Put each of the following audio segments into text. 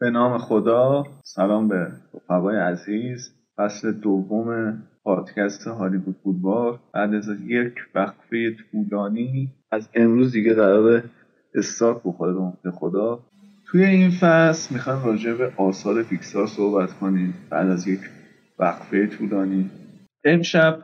به نام خدا. سلام به رفقای عزیز. فصل دوم پادکست هالیوود فوتبال. بعد از یک وقفه طولانی از امروز دیگه قرار استارت بخوره به خدا. توی این فصل می‌خوام راجع به آثار پیکسار صحبت کنیم. بعد از یک وقفه طولانی. امشب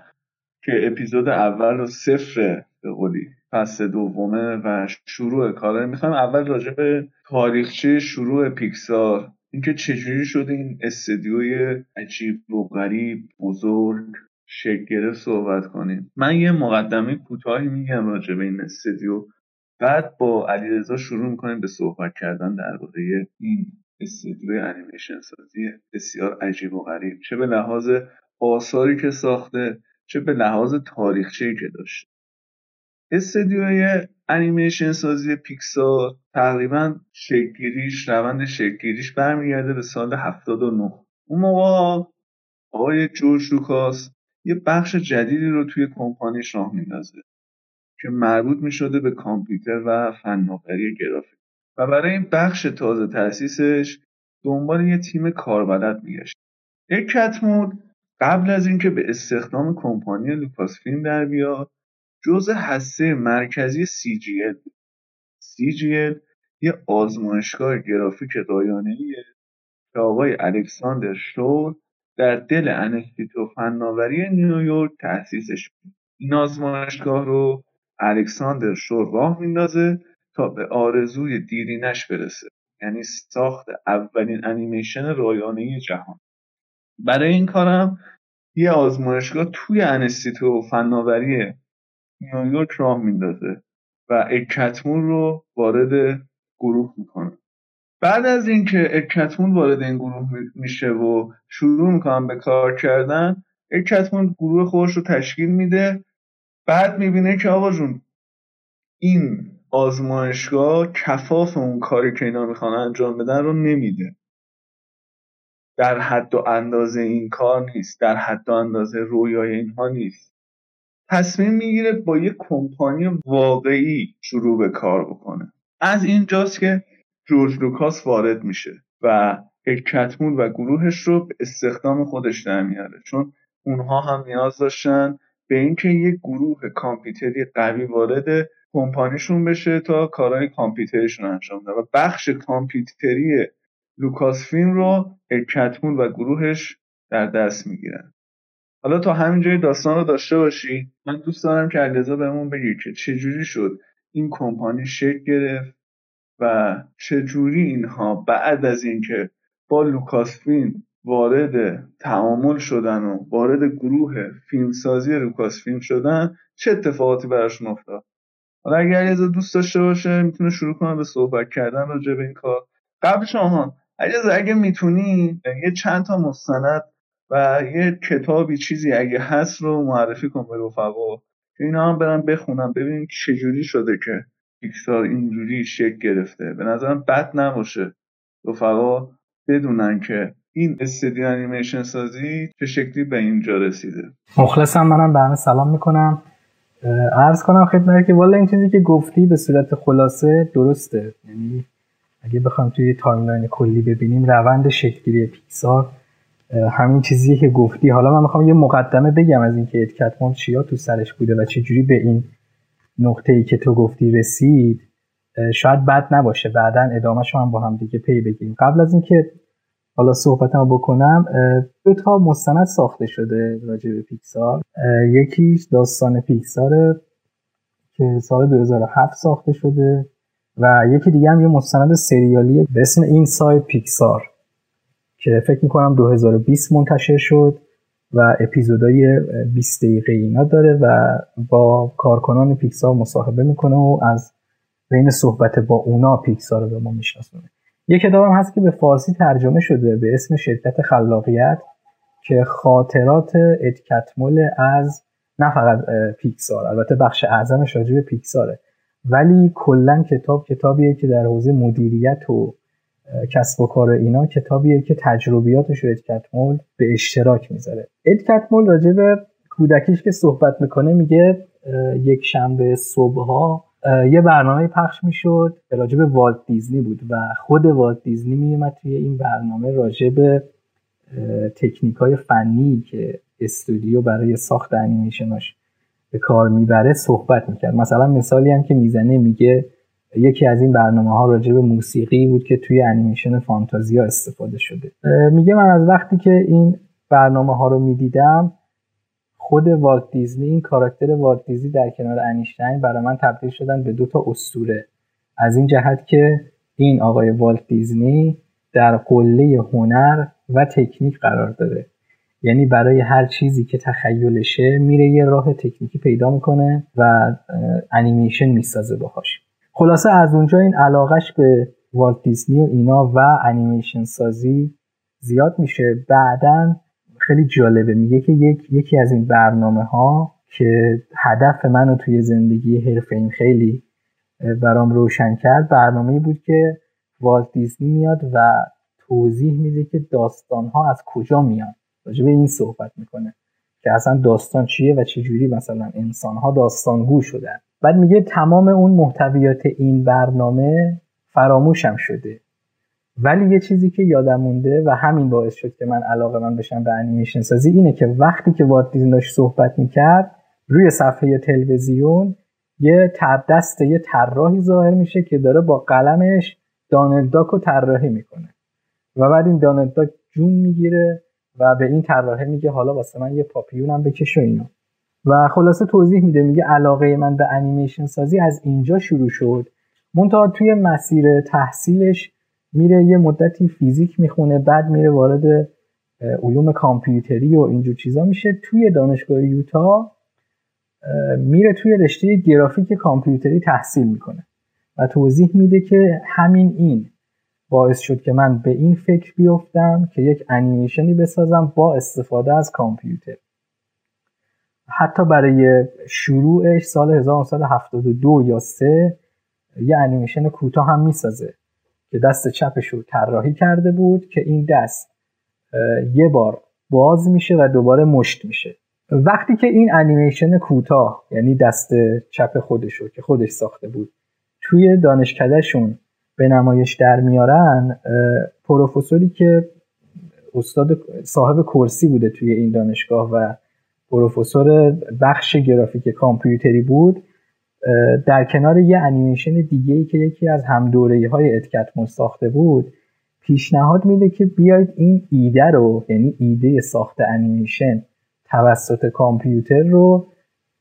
که اپیزود اول رو صفر به قولی فصل دومه و شروع کاره می‌خوایم اول راجع به تاریخچه شروع پیکسار. اینکه چجوری شده این استدیوی عجیب و غریب بزرگ شکل صحبت کنیم. من یه مقدمه کوتاهی میگم راجع به این استدیو. بعد با علیرضا شروع می‌کنیم به صحبت کردن درباره این استدیوی انیمیشن سازی بسیار عجیب و غریب. چه به لحاظ آثاری که ساخته چه به لحاظ تاریخچه‌ای که داشته. استدیوی انیمیشن سازی پیکسار تقریبا شکلگیریش روند شکلگیریش برمیگرده به سال 79 اون موقع آقای جورج لوکاس یه بخش جدیدی رو توی کمپانیش راه میندازه که مربوط می شده به کامپیوتر و فناوری گرافیک. و برای این بخش تازه تأسیسش دنبال یه تیم کاربلد میگشت. اد کتمول قبل از اینکه به استخدام کمپانی لوکاس فیلم در بیاد جزء هسته مرکزی CGL CGL یه آزمایشگاه گرافیک رایانه‌ایه که آقای الکساندر شور در دل انستیتو فناوری نیویورک تأسیسش بود این آزمایشگاه رو الکساندر شور راه میندازه تا به آرزوی دیرینش برسه یعنی ساخت اولین انیمیشن رایانه جهان. برای این کارم یه آزمایشگاه توی انستیتو فناوری نیویورک راه میندازه و اکتمون رو وارد گروه می‌کنه. بعد از اینکه اکتمون وارد این گروه میشه و شروع می‌کنن به کار کردن اکتمون گروه خودش رو تشکیل میده. بعد می‌بینه که آقا جون این آزمایشگاه کفاف اون کاری که اینا می‌خوان انجام بدن رو نمیده. در حد و اندازه این کار نیست در حد و اندازه رویای اینها نیست. تصمیم می‌گیره با یه کمپانی واقعی شروع به کار بکنه. از اینجاست که جورج لوکاس وارد میشه و کتمول و گروهش رو به استخدام خودش در میاره. چون اونها هم نیاز داشتن به اینکه یک گروه کامپیوتری قوی وارد کمپانیشون بشه تا کارهای کامپیوتریشون انجام بده. و بخش کامپیوتری لوکاس فیلم رو کتمول و گروهش در دست می‌گیرن. حالا تا همینجای داستان رو داشته باشی من دوست دارم که علیرضا بهمون بگی که چجوری شد این کمپانی شکل گرفت و چجوری اینها بعد از اینکه با لوکاس فیلم وارد تعامل شدن و وارد گروه فیلمسازی لوکاس فیلم شدن چه اتفاقاتی براشون افتاد؟ حالا اگر علیرضا دوست داشته باشه می‌تونه شروع کنه به صحبت کردن راجع به این کار. قبل شما علیرضا اگه می‌تونی یه چند تا مستند و یه کتابی چیزی اگه هست رو معرفی کن به رفقا. که اینا هم برن بخونن ببینیم چجوری شده که پیکسار اینجوری شکل گرفته. به نظرم بد نباشه. رفقا بدونن که این استدیو انیمیشن سازی چه شکلی به اینجا رسیده. مخلصم منم به همه سلام می‌کنم. عرض کنم خدمت که والا این چیزی که گفتی به صورت خلاصه درسته. یعنی اگه بخوام توی timeline کلی ببینیم روند شکل‌گیری پیکسار همین چیزی که گفتی. حالا من می‌خوام یه مقدمه بگم از اینکه ادکتمول چیا تو سرش بوده و چجوری به این نقطه ای که تو گفتی رسید شاید بد نباشه. بعدا ادامه هم با هم دیگه پی بگیریم. قبل از اینکه حالا صحبتمو بکنم دو تا مستند ساخته شده راجع به پیکسار. یکیش داستان پیکسار که سال 2007 ساخته شده و یکی دیگه هم یه مستند سریالی به اسم این ساید پیکسار. که فکر می‌کنم 2020 منتشر شد و اپیزودهای 20 دقیقه اینا داره و با کارکنان پیکسار مصاحبه می‌کنه و از بین صحبت با اونا پیکسار رو به ما میشناسونه. یه کتابم هست که به فارسی ترجمه شده به اسم شرکت خلاقیت که خاطرات ادکتمل از نه فقط پیکسار البته بخش اعظمش راجع به پیکساره. ولی کلا کتاب کتابیه که در حوزه مدیریت و کسب و کار اینا کتابیه که تجربیاتش رو ادکتمول به اشتراک می‌ذاره. ادکتمول راجع به کودکیش که صحبت می‌کنه میگه یک شنبه صبح ها یه برنامه پخش می‌شد که راجب والت دیزنی بود و خود والت دیزنی میومد توی این برنامه راجب تکنیک های فنی که استودیو برای ساخت انیمیشناش به کار می‌بره صحبت می‌کرد. مثلا مثالی هم که می‌زنه میگه یکی از این برنامه ها راجع به موسیقی بود که توی انیمیشن فانتازیا استفاده شده. میگه من از وقتی که این برنامه ها رو می‌دیدم خود والت دیزنی این کاراکتر والت دیزنی در کنار انیشتین برای من تبدیل شدن به دو تا اسطوره. از این جهت که این آقای والت دیزنی در قله هنر و تکنیک قرار داره. یعنی برای هر چیزی که تخیلشه میره یه راه تکنیکی پیدا می‌کنه و انیمیشن می‌سازه باهاش. خلاصه از اونجا این علاقش به والت دیزنی و اینا و انیمیشن سازی زیاد میشه. بعدا خیلی جالبه. میگه که یک، یکی از این برنامه ها که هدف منو توی زندگی حرفه این خیلی برام روشن کرد برنامه بود که والت دیزنی میاد و توضیح میده که داستان ها از کجا میان. راجع به این صحبت می‌کنه که اصلا داستان چیه و چجوری مثلا انسان ها داستانگو شدن. بعد میگه تمام اون محتویات این برنامه فراموشم شده. ولی یه چیزی که یادم مونده و همین باعث شد که من علاقه من بشم به انیمیشن سازی اینه که وقتی که وات دیزنی داشت صحبت می‌کرد روی صفحه تلویزیون یه دست یه طراحی ظاهر میشه که داره با قلمش دانل داک رو طراحی می‌کنه. و بعد این دانل داک جون می‌گیره و به این طراحه میگه حالا واسه من یه پاپیونم بکش و اینو و خلاصه توضیح میده میگه علاقه من به انیمیشن سازی از اینجا شروع شد. منتها توی مسیر تحصیلش میره یه مدتی فیزیک می‌خونه بعد میره وارد علوم کامپیوتری و اینجور چیزا میشه. توی دانشگاه یوتا میره توی رشته گرافیک کامپیوتری تحصیل می‌کنه و توضیح میده که همین این باعث شد که من به این فکر بیفتم که یک انیمیشنی بسازم با استفاده از کامپیوتر. حتی برای شروعش سال 1972 یا 3 یه انیمیشن کوتاه هم می‌سازه که دست چپش رو طراحی کرده بود که این دست یه بار باز میشه و دوباره مشت میشه. وقتی که این انیمیشن کوتاه یعنی دست چپ خودش رو که خودش ساخته بود توی دانشکدهشون به نمایش در میارن پروفسوری که استاد صاحب کرسی بوده توی این دانشگاه و پروفسور بخش گرافیک کامپیوتری بود در کنار یه انیمیشن دیگه ای که یکی از هم دوره های اتکتمون ساخته بود پیشنهاد میده که بیاید این ایده رو یعنی ایده ساخت انیمیشن توسط کامپیوتر رو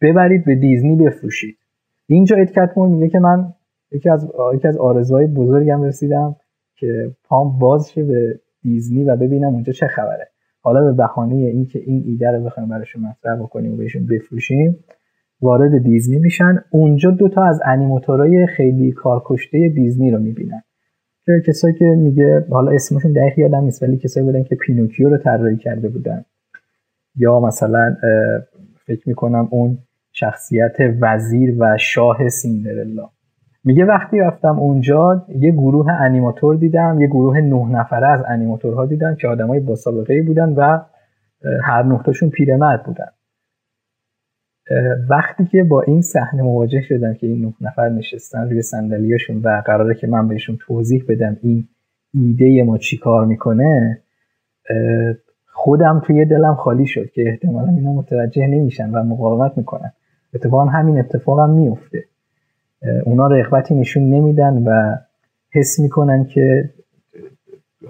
ببرید به دیزنی بفروشید. اینجا ادکتمون میگه که من یکی از یکی از آرزوهای بزرگم رسیدم که پام باز شه به دیزنی و ببینم اونجا چه خبره. حالا به بهانه اینکه این ایده رو بخوایم براشون مطرح بکنیم و بهشون بفروشیم وارد دیزنی میشن. اونجا دو تا از انیماتورای خیلی کارکشته دیزنی رو می‌بینن. که کسایی که میگه حالا اسمشون دقیق یادم نیست ولی کسایی بودن که پینوکیو رو طراحی کرده بودن. یا مثلا فکر می‌کنم اون شخصیت وزیر و شاه سیندرلا. میگه وقتی رفتم اونجا یه گروه انیماتور دیدم یه گروه نه نفره از انیماتورها دیدم که آدمای با سابقه بودن و هر نقطهشون پیرمرد بودن. وقتی که با این صحنه مواجه شدم که این نه نفر نشستن روی صندلیاشون و قراره که من بهشون توضیح بدم این ایده ما چی کار می‌کنه خودم توی دلم خالی شد که احتمالا اینا متوجه نمیشن و مقاومت می‌کنن. اتفاقا همین اتفاقم هم میفته اونا رغبتی نشون نمیدن و حس می‌کنن که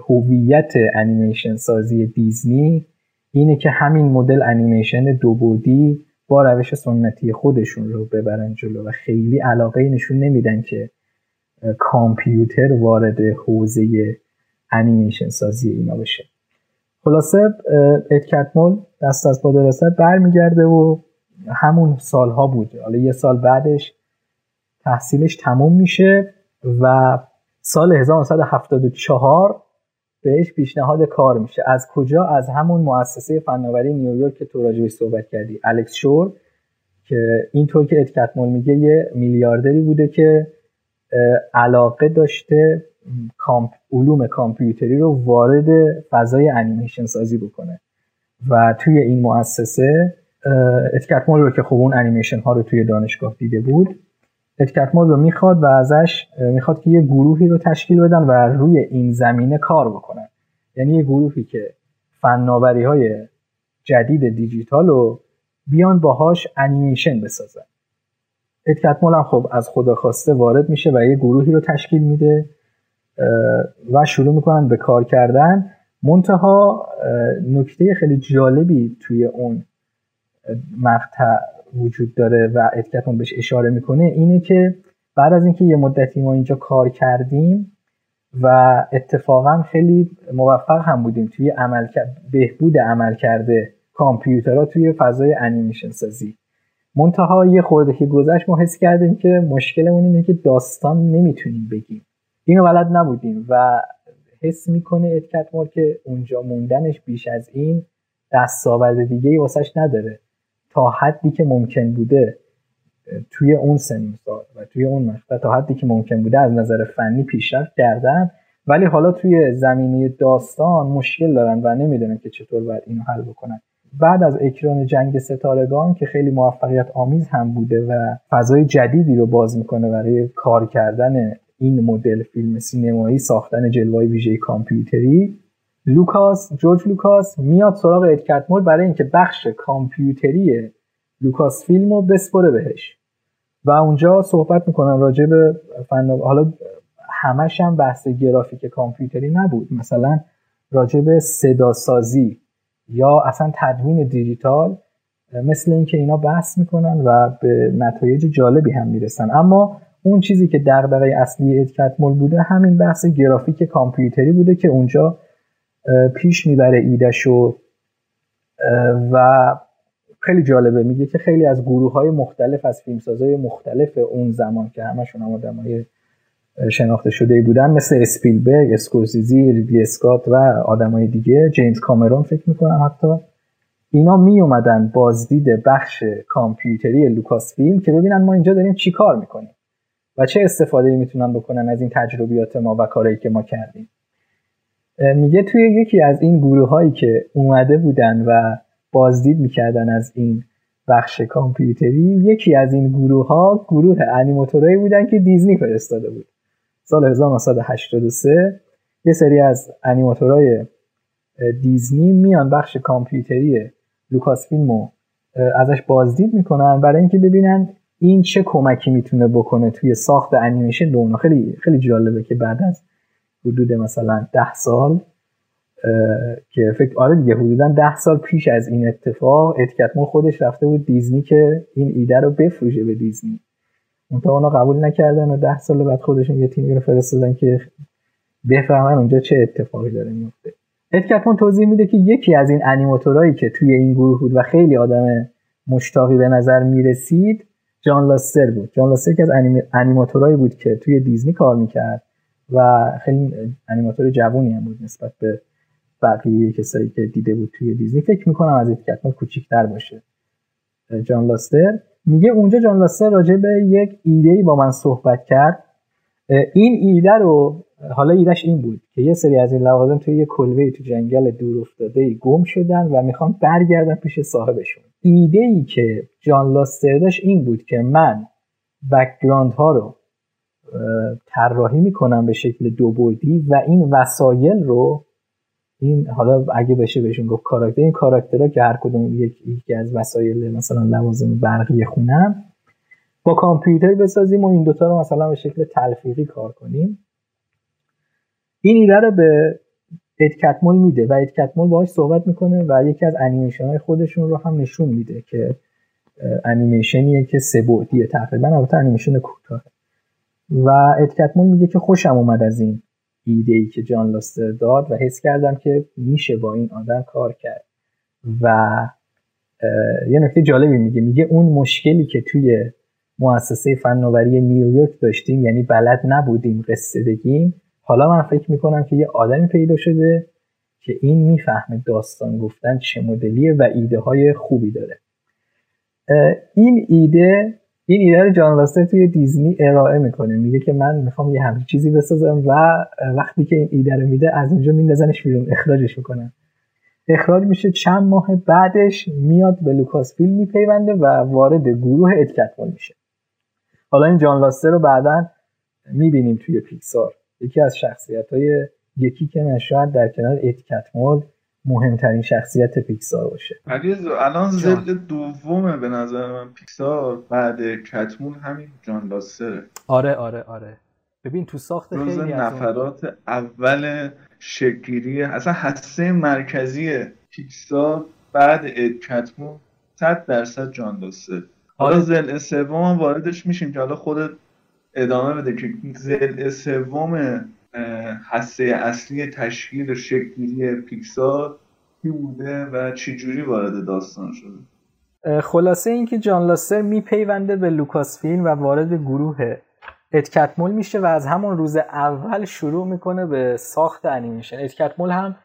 هویت انیمیشن سازی دیزنی اینه که همین مدل انیمیشن دو بودی با روش سنتی خودشون رو ببرن جلو و خیلی علاقه نشون نمیدن که کامپیوتر وارد حوزه انیمیشن سازی اینا بشه. خلاصه ادکتمول دست از پا برمیگرده و همون سالها بود. حالا یه سال بعدش تحصیلش تموم میشه و سال 1974 بهش پیشنهاد کار میشه. از کجا؟ از همون مؤسسه فناوری نیویورک که تو راجبش صحبت کردی. الکس شور که اینطور که ادکتمول میگه یه میلیاردری بوده که علاقه داشته کامپ، علوم کامپیوتری رو وارد فضای انیمیشن سازی بکنه. و توی این مؤسسه ادکتمول رو که خب اون انیمیشن ها رو توی دانشگاه دیده بود ادکتمال رو می‌خواد و ازش می‌خواد که یه گروهی رو تشکیل بدن و روی این زمینه کار بکنن. یعنی یه گروهی که فناوری های جدید دیجیتال رو بیان باهاش انیمیشن بسازن. ادکتمال هم خب از خدا خواسته وارد میشه و یه گروهی رو تشکیل میده و شروع می‌کنن به کار کردن. منتها نکته خیلی جالبی توی اون مقطع وجود داره و اتکتون بهش اشاره می‌کنه اینه که بعد از اینکه یه مدتی ما اینجا کار کردیم و اتفاقا خیلی موفق هم بودیم توی عمل بهبود عمل کرده کامپیوترها توی فضای انیمیشن سازی. منتها یه خورده که گذشت ما حس کردیم که مشکلمون اینه که داستان نمی‌تونیم بگیم. اینو بلد نبودیم و حس می‌کنه اتکت که اونجا موندنش بیش از این دستاورد دیگه ای واسش نداره. تا حدی که ممکن بوده توی اون سن و توی اون مقطع تا حدی که ممکن بوده از نظر فنی پیشرفت کردن. ولی حالا توی زمینه داستان مشکل دارن و نمی‌دونن که چطور باید اینو حل بکنن. بعد از اکران جنگ ستارگان که خیلی موفقیت آمیز هم بوده و فضای جدیدی رو باز می‌کنه برای کار کردن این مدل فیلم سینمایی ساختن جلوه ویژه کامپیوتری لوکاس جورج لوکاس میاد سراغ ادکتمول برای اینکه بخش کامپیوتری لوکاس فیلم رو بسپره بهش. و اونجا صحبت می‌کنن راجع به فن حالا همش هم بحث گرافیک کامپیوتری نبود. مثلا راجع به صدا سازی یا اصلا تدوین دیجیتال مثل اینکه اینا بحث می‌کنن و به نتایج جالبی هم می‌رسن. اما اون چیزی که دغدغه اصلی ادکتمول بوده همین بحث گرافیک کامپیوتری بوده که اونجا پیش می‌بره ایدهشو و خیلی جالبه. میگه که خیلی از گروه های مختلف از فیلمسازهای مختلف اون زمان که همشون هم آدم های شناخته شده بودن مثل اسپیلبرگ، اسکورسیزی، ریدلی اسکات و آدمای دیگه جیمز کامرون فکر می‌کنم حتی اینا می اومدن بازدید بخش کامپیوتری لوکاس فیلم که ببینن ما اینجا داریم چی کار می‌کنیم و چه استفاده می‌تونن بکنن از این تجربیات ما و کارهایی که ما کردیم. میگه توی یکی از این گروه هایی که اومده بودن و بازدید می‌کردن از این بخش کامپیوتری یکی از این گروه ها گروه انیماتورایی بودن که دیزنی فرستاده بود. سال 1983 یه سری از انیماتورای دیزنی میان بخش کامپیوتری لوکاس فیلمو ازش بازدید می‌کنن برای اینکه ببینن این چه کمکی می‌تونه بکنه توی ساخت انیمیشن به خیلی خیلی جالبه که بعد از حدود مثلا ده سال که فکر آره دیگه حدودا ده سال پیش از این اتفاق اتکتمول خودش رفته بود دیزنی که این ایده رو بفروشه به دیزنی. اونتا اونا قبول نکردن و ده سال بعد خودشون یه تیمی رو فرستادن که بفهمن اونجا چه اتفاقی داره میفته. اتکتمون توضیح میده که یکی از این انیماتورایی که توی این گروه بود و خیلی آدم مشتاقی به نظر می‌رسید جان لاستر بود. جان لاستر که از انیماتورایی بود که توی دیزنی کار می‌کرد. و خیلی انیماتور جوونی هم بود نسبت به بقیه کسایی که دیده بود توی دیزنی. فکر می‌کنم از اتکتمال کوچیکتر باشه. جان لاستر میگه اونجا جان لاستر راجع به یک ایده با من صحبت کرد. این ایده رو حالا ایدهش این بود که یه سری از این لوازم توی یه کلوه تو جنگل دور افتاده گم شدن و می‌خوان برگردن پیش صاحبشون. ایده ای که جان لاستر داشت این بود که من background ها رو طراحی می‌کنم به شکل دو بعدی و این وسایل رو این حالا اگه بشه بهشون گفت کاراکتر این کاراکترها که هر کدوم یکی از وسایل مثلا لوازم برقی خونم با کامپیوتر بسازیم و این دوتا رو مثلا به شکل تلفیقی کار کنیم. این ایده رو به ادکتمول میده و ادکتمول باهاش صحبت می‌کنه و یکی از انیمیشن های خودشون رو هم نشون میده که انیمیشنیه که سه بعدیه تقریبا البته انیمیشن کوتاه و ادکتمول میگه که خوشم اومد از این ایده ای که جان لاستر داد و حس کردم که میشه با این آدم کار کرد. و یه نکته جالبی میگه. میگه اون مشکلی که توی مؤسسه فناوری نیویورک داشتیم یعنی بلد نبودیم قصه بگیم حالا من فکر می‌کنم که یه آدمی پیدا شده که این می‌فهمه داستان گفتن چه مدلیه و ایده های خوبی داره. این ایده این ایده رو جان لاستر توی دیزنی ارائه می‌کنه. میگه که من می‌خوام یه همچین چیزی بسازم و وقتی که این ایده رو میده از اونجا میندازنش بیرون اخراجش می‌کنن اخراج میشه چند ماه بعدش میاد به لوکاس فیلم میپیونده و وارد گروه ادکتمون میشه. حالا این جان لاستر رو بعدا می‌بینیم توی پیکسار. یکی از شخصیت های یکی که نشاید در کنار اتکتمول مهمترین شخصیت پیکسار باشه. الان زل دومه به نظر من. پیکسار بعد کتمول همین جان لاستره آره آره آره. ببین تو ساخت خیلی نفرات اول شکیری اصلا هسته مرکزی پیکسار بعد ادکتمون صد درصد جان لاستر حالا آره. زل سوم واردش میشیم که حالا خودت ادامه بده که زل سوم هسته اصلی تشکیل و شکل‌گیری پیکسار کی بوده و چی جوری وارد داستان شده؟ خلاصه اینکه جان لستر میپیونده به لوکاس فیلم و وارد گروه ادکتمول میشه و از همون روز اول شروع می‌کنه به ساخت انیمیشن. ادکتمول هم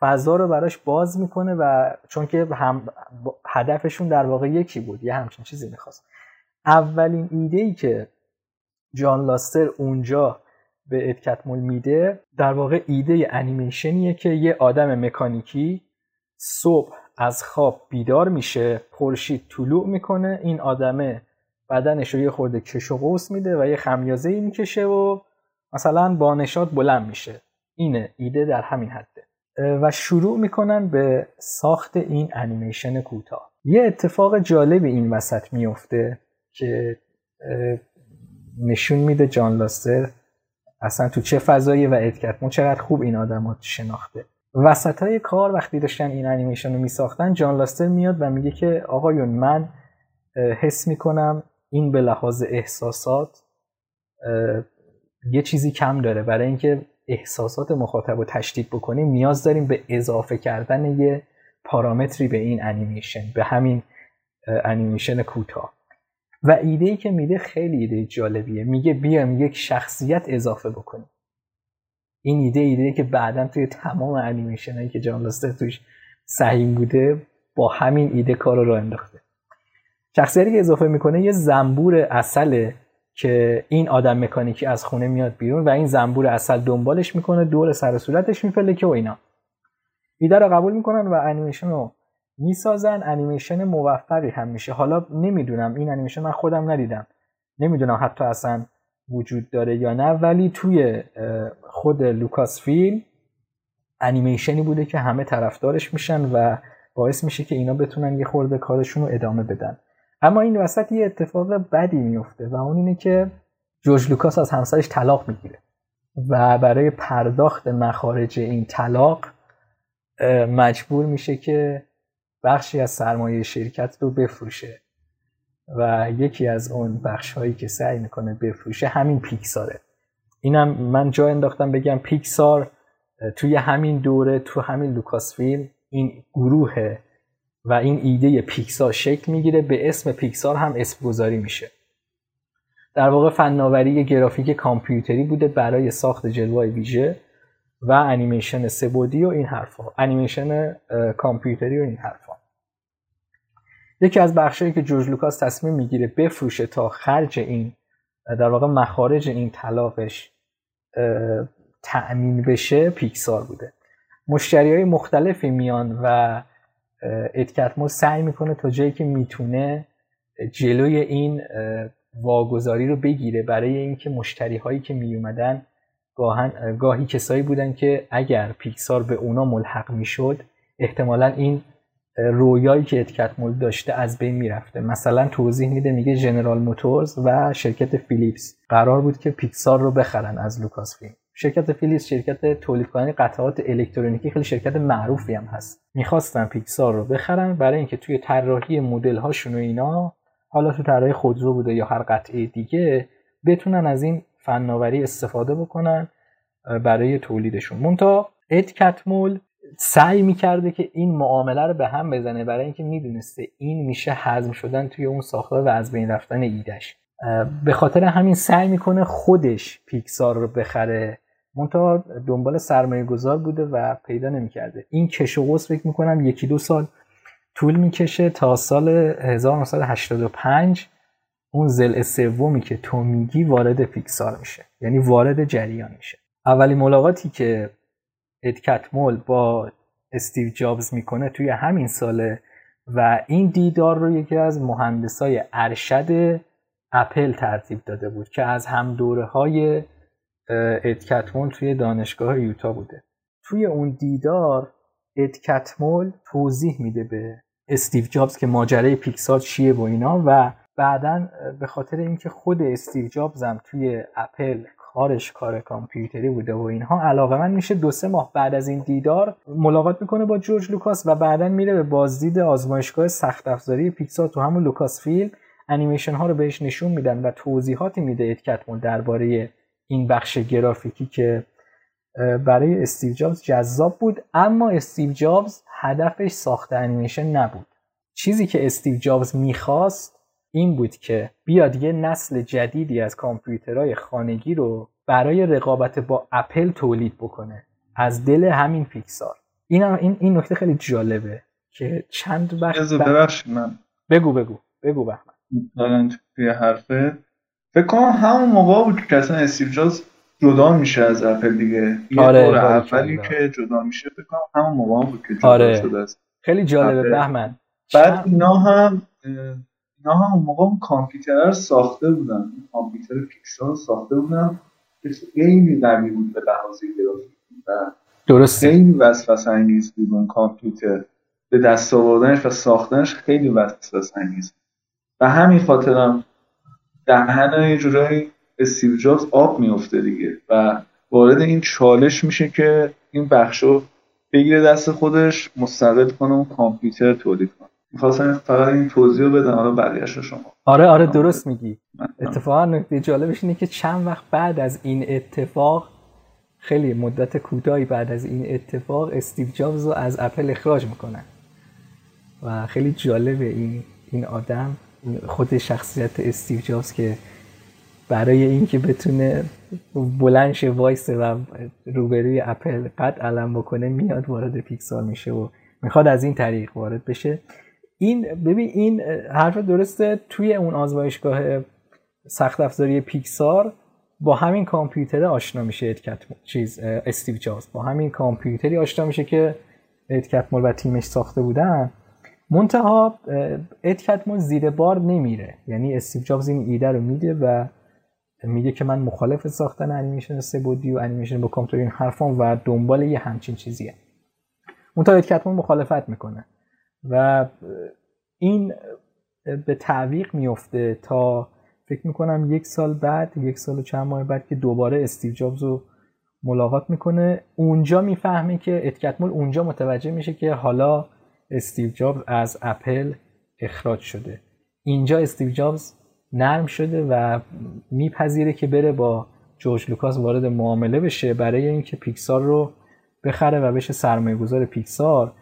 فضا رو براش باز می‌کنه و چون که هم هدفشون در واقع یکی بود یه همچین چیزی می‌خواست. اولین ایده ای که جان لاستر اونجا به اتکتمول میده در واقع ایده انیمیشنیه که یه آدم مکانیکی صبح از خواب بیدار میشه خورشید طلوع می‌کنه این آدمه بدنش رو یه خورده کش و قوس میده و یه خمیازه ای می‌کشه و مثلا با نشاد بلند میشه. اینه ایده در همین حده. و شروع می‌کنن به ساخت این انیمیشن کوتاه. یه اتفاق جالب این وسط میفته که نشون میده جان لاستر اصلا تو چه فضایی و ادکتمون چقدر خوب این آدم شناخته. وسط های کار وقتی داشتن این انیمیشن رو میساختن جان لاستر میاد و میگه که آقایون من حس می‌کنم این به لحاظ احساسات یه چیزی کم داره. برای اینکه احساسات مخاطب رو تشدید بکنیم نیاز داریم به اضافه کردن یه پارامتری به این انیمیشن به همین انیمیشن کوتاه. و ایده ای که میده خیلی ایده جالبیه. میگه بیام یک شخصیت اضافه بکنیم. این ایده ایده که بعدا توی تمام انیمیشن هایی که جان لاستر توش سهیم بوده با همین ایده کار رو انداخته. شخصیتی که اضافه می‌کنه یه زنبور اصله که این آدم مکانیکی از خونه میاد بیرون و این زنبور اصل دنبالش می‌کنه دور سر صورتش که و اینا. ایده رو قبول می‌کنن و انیمیشن رو می‌سازن. انیمیشن موفقی هم میشه. حالا نمی‌دونم. این انیمیشن من خودم ندیدم. نمی‌دونم حتی اصلا وجود داره یا نه. ولی توی خود لوکاس فیلم انیمیشنی بوده که همه طرفدارش میشن و باعث میشه که اینا بتونن یه خورده کارشون رو ادامه بدن. اما این وسط یه اتفاق بدی میفته و اون اینه که جورج لوکاس از همسرش طلاق می‌گیره. و برای پرداخت مخارج این طلاق مجبور میشه که بخشی از سرمایه شرکت رو بفروشه و یکی از اون بخش هایی که سعی می‌کنه بفروشه همین پیکساره. اینم من جا انداختم بگم پیکسار توی همین دوره تو همین لوکاس فیلم این گروه و این ایده پیکسار شکل می‌گیره به اسم پیکسار هم اسم گذاری میشه. در واقع فناوری گرافیک کامپیوتری بوده برای ساخت جلوه ویژه و انیمیشن سه‌بعدی و این حرفا انیمیشن کامپیوتری و این حرفا یکی از بخشایی که جورج لوکاس تصمیم می‌گیره بفروشه تا خرج این در واقع مخارج این طلاقش تأمین بشه پیکسار بوده. مشتری های مختلفی میان و اد کتمول سعی می‌کنه تا جایی که می‌تونه جلوی این واگذاری رو بگیره برای اینکه مشتری هایی که میومدن گاهی کسایی بودن که اگر پیکسار به اونا ملحق می‌شد احتمالا این رویایی که اد کتمول داشته از بین می‌رفته. مثلا توضیح میده میگه جنرال موتورز و شرکت فیلیپس. قرار بود که پیکسار رو بخرن از لوکاس فیلم. شرکت فیلیپس شرکت تولید کننده قطعات الکترونیکی خیلی شرکت معروفی هم هست. می‌خواستن پیکسار رو بخرن برای اینکه توی طراحی مدل هاشون و اینا حالا تو طراحی خودرو بوده یا هر قطعه دیگه بتونن از این فناوری استفاده بکنن برای تولیدشون. مونتا ادکتمول سعی می‌کرده که این معامله رو به هم بزنه. برای اینکه می‌دونسته این میشه حزم شدن توی اون ساختار و از بین رفتن ایدش به خاطر همین سعی می‌کنه خودش پیکسار رو بخره. منتها دنبال سرمایه گذار بوده و پیدا نمی‌کرده. این کش و قوس فکر می‌کنم یکی دو سال طول می‌کشه تا سال 1985 اون زل سومی که تو میگی وارد پیکسار میشه. یعنی وارد جریان میشه. اولین ملاقاتی که ادکتمول با استیو جابز می‌کنه توی همین ساله و این دیدار رو یکی از مهندسای ارشد اپل ترتیب داده بود که از هم دوره های ادکتمول توی دانشگاه یوتا بوده. توی اون دیدار اد کتمول توضیح میده به استیو جابز که ماجرای پیکسار چیه و اینا و بعدا به خاطر اینکه خود استیو جابز هم توی اپل کارش کار کامپیوتری بوده و اینها. علاقه‌مند میشه دو سه ماه بعد از این دیدار ملاقات می‌کنه با جورج لوکاس و بعدا میره به بازدید آزمایشگاه سخت افزاری پیکسار تو همون لوکاس فیلم. انیمیشن ها رو بهش نشون میدن و توضیحاتی میده اد کتمول درباره این بخش گرافیکی که برای استیو جابز جذاب بود اما استیو جابز هدفش ساخت انیمیشن نبود. چیزی که استیو جابز می‌خواست این بود که بیاد یه نسل جدیدی از کامپیوترهای خانگی رو برای رقابت با اپل تولید بکنه. از دل همین پیکسار. این این این نکته خیلی جالبه که چند وقت ببخشید من. بگو بگو. بگو بهمن. دارن توی حرفه. فکر کنم همون موقع بود که اصلا استیو جابز جدا میشه از اپل دیگه. یه آره اولی که جدا میشه فکر کنم همون موقع بود که جدا آره. شده است. خیلی جالبه بهمن. بعد اینا هم اینا هم اون موقع کامپیوتر رو ساخته بودن. کامپیوتر پیکسل ساخته بودن. که خیلی قوی بود به لحاظ گرافیکی و درست خیلی وسوسه انگیز بود اون کامپیوتر. به دست آوردنش و ساختنش خیلی وسوسه انگیز و همین خاطرم دهن یه جورایی استیو جابز آب میفته دیگه و وارد این چالش میشه که این بخشو بگیره دست خودش مستقل کنه اون کامپیوتر تولید کنه. می‌خواستم فقط این توضیح رو بدم حالا بقیه‌اش شما. آره آره درست میگی. اتفاقا نکته جالبش اینه که چند وقت بعد از این اتفاق خیلی مدت کوتاهی بعد از این اتفاق استیو جابز رو از اپل اخراج می‌کنن. و خیلی جالبه این این آدم خود شخصیت استیو جابز که برای اینکه بتونه بلند شه وایسه و روبروی اپل قد علم بکنه میاد وارد پیکسار میشه و می‌خواد از این طریق وارد بشه. این ببین این حرف درسته توی اون آزمایشگاه سخت افزاری پیکسار با همین کامپیوتر آشنا میشه اد کت چیز استیو جابز. با همین کامپیوتری آشنا میشه که اد کتمول و تیمش ساخته بودن. منتها اد کتمول زیر بار نمیره. یعنی استیو جابز این ایده رو میده و میگه که من مخالف ساختن انیمیشن سه‌بعدی و انیمیشن با کامپیوتر این حرفام و دنبال یه همچین چیزیه. منتها اد کتمول مخالفت می‌کنه. و این به تعویق میفته تا فکر می‌کنم یک سال بعد یک سال و چند ماه بعد که دوباره استیو جابز رو ملاقات می‌کنه اونجا می‌فهمه که اد کتمول اونجا متوجه میشه که حالا استیو جابز از اپل اخراج شده. اینجا استیو جابز نرم شده و میپذیره که بره با جورج لوکاس وارد معامله بشه برای اینکه پیکسار رو بخره و بشه سرمایه گذار پیکسار.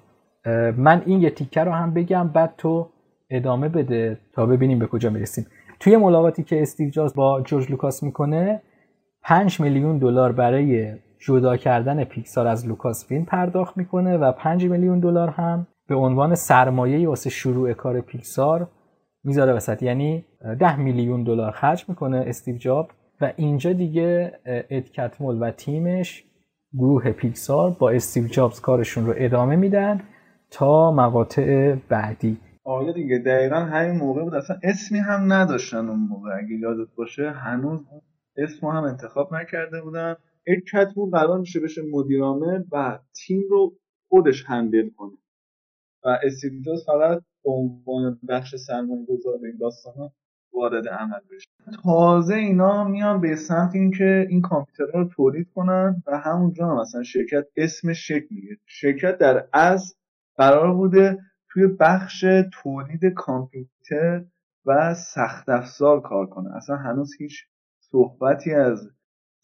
من این یه تیکه رو هم بگم بعد تو ادامه بده تا ببینیم به کجا می‌رسیم. توی ملاقاتی که استیو جابز با جورج لوکاس می‌کنه 5 میلیون دلار برای جدا کردن پیکسار از لوکاس فیلم پرداخت می‌کنه و 5 میلیون دلار هم به عنوان سرمایه واسه شروع کار پیکسار می‌ذاره وسط. یعنی 10 میلیون دلار خرج می‌کنه استیو جابز و اینجا دیگه اد کتمول و تیمش گروه پیکسار با استیو جابز کارشون رو ادامه میدن. تا مقاطع بعدی. آره دیگه دقیقا همین موقع بود. اصلا اسمی هم نداشتن اون موقع. اگه یادت باشه هنوز اسم هم انتخاب نکرده بودن. یک کتبو قرار میشه بشه مدیرامه و تیم رو خودش هندل کنه. و استیویدوس فقط به عنوان بخش سرمایه گذار این داستان وارد عمل بشه. تازه اینا میان به سمت اینکه این کامپیوترها رو تولید کنن و همونجا هم مثلا شرکت اسمش شکل می‌گیره. شرکت در از قرار بوده توی بخش تولید کامپیوتر و سخت افزار کار کنه. اصلا هنوز هیچ صحبتی از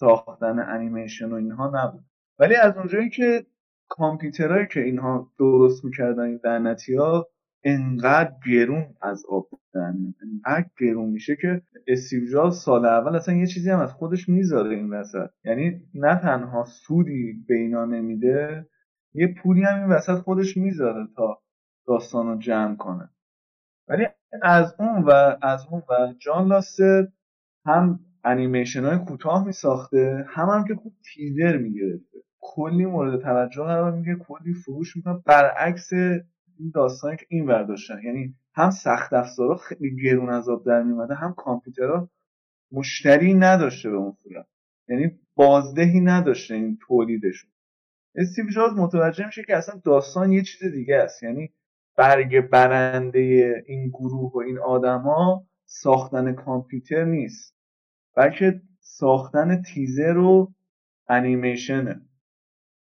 ساختن انیمیشن و اینها نبود. ولی از اونجایی که کامپیوترهایی که اینها درست می‌کردن این لعنتی ها انقدر گرون از آب در انقدر گرون میشه که استیو سال اول اصلا یه چیزی هم از خودش می‌ذاره این وسط. یعنی نه تنها سودی به اینا نمیده یه پولی هم این وسط خودش می‌ذاره تا داستان رو جمع کنه. ولی از اون و از اون و جان لاستر هم انیمیشن های کوتاه می ساخته هم هم که خوب تیزر می گرفته کلی مورد توجه قرار میگه کلی فروش می‌کنه. برعکس این داستانی که این ورداشتن یعنی هم سخت افزارا خیلی گرون آب در میومده هم کامپیوترها مشتری نداشته به اون صورت. یعنی بازدهی نداشته این تولیدشون. استیو جابز متوجه میشه که اصلا داستان یه چیز دیگه است. یعنی برگ برنده این گروه و این آدما ساختن کامپیوتر نیست. بلکه ساختن تیزر و انیمیشنه.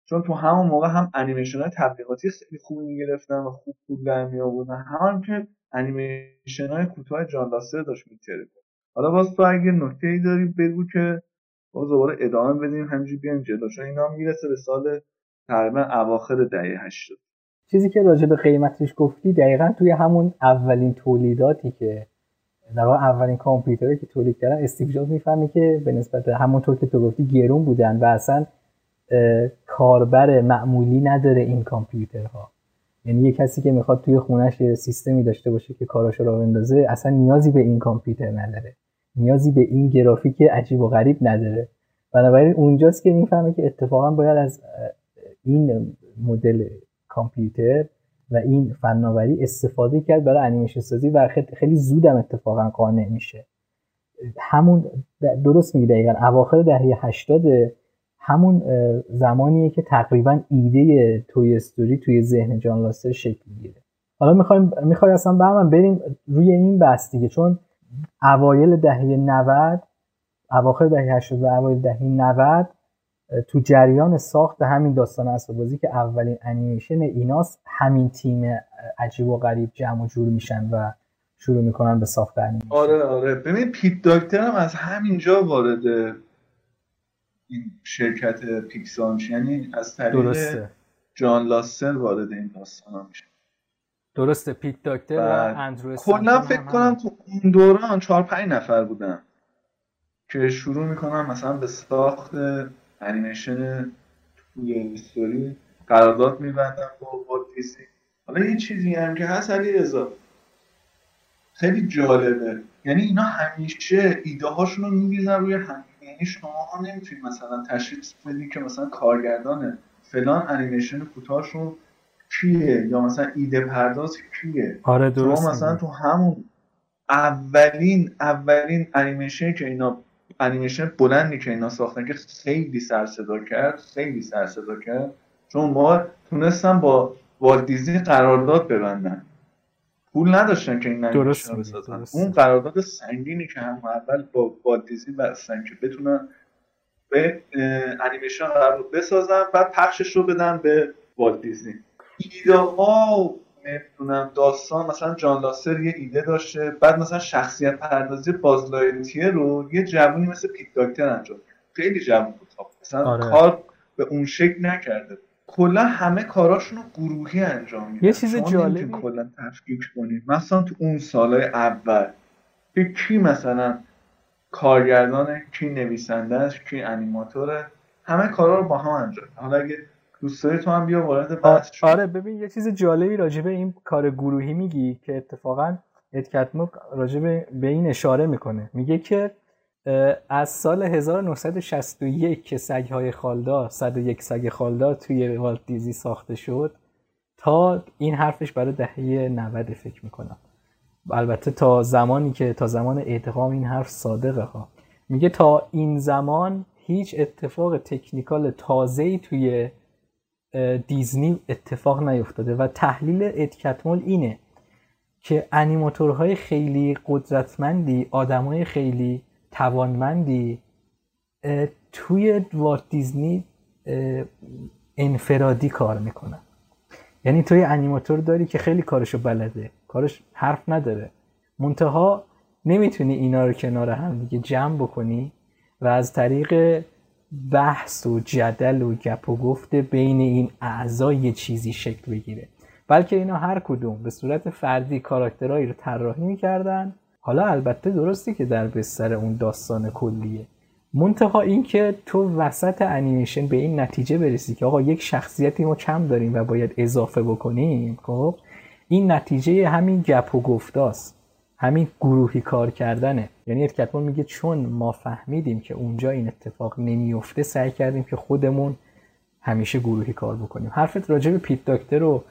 چون تو همون موقع هم انیمیشن های تبلیغاتی خیلی خوبی می‌گرفتن و خوب پول در می آوردن هم که انیمیشن های کوتاه جان لاستر داشت میتره حالا باز تو اگه نکته ای داری بگو که باز دوباره ادامه بدیم. همینجوری بیایم جلو. چون اینا می‌رسه به سال تقریبا اواخر دهه 80 چیزی که راجع به قیمتش گفتی دقیقا توی همون اولین تولیداتی که در اولین کامپیوتری که تولید کردن استیو جابز می‌فهمه که به نسبت همونطور که تو گفتی گرون بودن و اصلا کاربر معمولی نداره این کامپیوترها. یعنی یه کسی که می‌خواد توی خونش یه سیستمی داشته باشه که کاراشو را بندازه اصلا نیازی به این کامپیوتر نداره. نیازی به این گرافیک عجیب و غریب نداره. بنابراین اونجاست که می‌فهمه که اتفاقا باید از این مدل کامپیوتر و این فناوری استفاده کرد برای انیمیشن سازی و خیلی زودم اتفاقا قانع میشه. همون درست میگه دقیقا. اواخر دهه 80 همون زمانیه که تقریبا ایده توی استوری توی ذهن جان لاستر شکل می‌گیره حالا می‌خوایم می‌خوای اصلا برم بریم روی این بحث دیگه چون اوایل دهه 90 اواخر دهه 80 و اوایل دهه 90 تو جریان ساخت همین داستان اسب بازی که اولین انیمیشن ایناست همین تیم عجیب و غریب جمع و جور میشن و شروع می‌کنن به ساخت انیمیشن. آره آره. ببین پیت داکتر هم از همینجا وارد این شرکت پیکسار میشه. یعنی از طریق درسته. جان لستر وارد این داستان میشه. درسته. پیت داکتر و اندرو کلا فکر کنم تو اون دوران چهار پنج نفر بودن که شروع می‌کنن مثلا به ساخت انیمیشن توی استوری قرارداد میبندن با دیزنی حالا یه چیزی هم که هست علی رضا. خیلی جالبه. یعنی اینا همیشه ایده هاشون رو میریزن روی هم. یعنی شما ها نمی‌تونید مثلا تشخیص بدید که مثلا کارگردان فلان انیمیشن کوتاهشون کیه یا مثلا ایده پرداز کیه. آره درست شما مثلا تو همون اولین اولین انیمیشن که اینا انیمیشن بلندی که اینا ساختن که خیلی سر صدا کرد خیلی سر صدا کرد. چون ما تونستن با والت دیزنی قرارداد ببندن. پول نداشتن که این درست بسازن. اون قرارداد سنگینی که هم اول با والت دیزنی بستن که بتونن به انیمیشن قرار بسازن بعد پخشش رو بدن به والت دیزنی ایده ها نمی‌دونم داستان مثلا جان لاسر یه ایده داشته بعد مثلا شخصیت پردازی بازلایتیه رو یه جوونی مثل پیت داکتر انجام خیلی جوون بود. مثلا آره. کار به اون شکل نکرده. کلا همه کاراشون رو گروهی انجام میدن. یه چیز جالبی کلا تفکیک کنید مثلا تو اون سالهای اول که کی مثلا کارگردانه کی نویسنده است کی انیماتوره همه کارا رو با هم انجام حالا اگه دوست تو هم بیا وارد بحث آره ببین یه چیز جالبی راجبه این کار گروهی میگی که اتفاقا ادکتموک راجبه به این اشاره می‌کنه. میگه که از سال 1961 که سگهای خالدار 101 سگ خالدار توی والت دیزی ساخته شد تا این حرفش برای دهه 90 فکر می‌کنم. البته تا زمانی که تا زمان اعتقام این حرف صادقه ها. میگه تا این زمان هیچ اتفاق تکنیکال تازه‌ای توی دیزنی اتفاق نیفتاده و تحلیل ادکتمول اینه که انیماتورهای خیلی قدرتمندی آدمای خیلی توانمندی توی والت دیزنی انفرادی کار می‌کنن. یعنی توی انیماتور داری که خیلی کارشو بلده کارش حرف نداره. منتها نمی‌تونی اینا رو کنار هم دیگه جمع بکنی و از طریق بحث و جدل و گپ و گفت بین این اعضا یه چیزی شکل بگیره. بلکه اینا هر کدوم به صورت فردی کاراکترهایی رو طراحی می‌کردن. حالا البته درستی که در بستر اون داستان کلیه. منتها اینکه تو وسط انیمیشن به این نتیجه برسی که آقا یک شخصیتی ما کم داریم و باید اضافه بکنیم خب؟ این نتیجه همین گپ و گفتاست همین گروهی کار کردنه. یعنی اتکتمون میگه چون ما فهمیدیم که اونجا این اتفاق نمیفته سعی کردیم که خودمون همیشه گروهی کار بکنیم. حرفت راجع به پیت داکتر و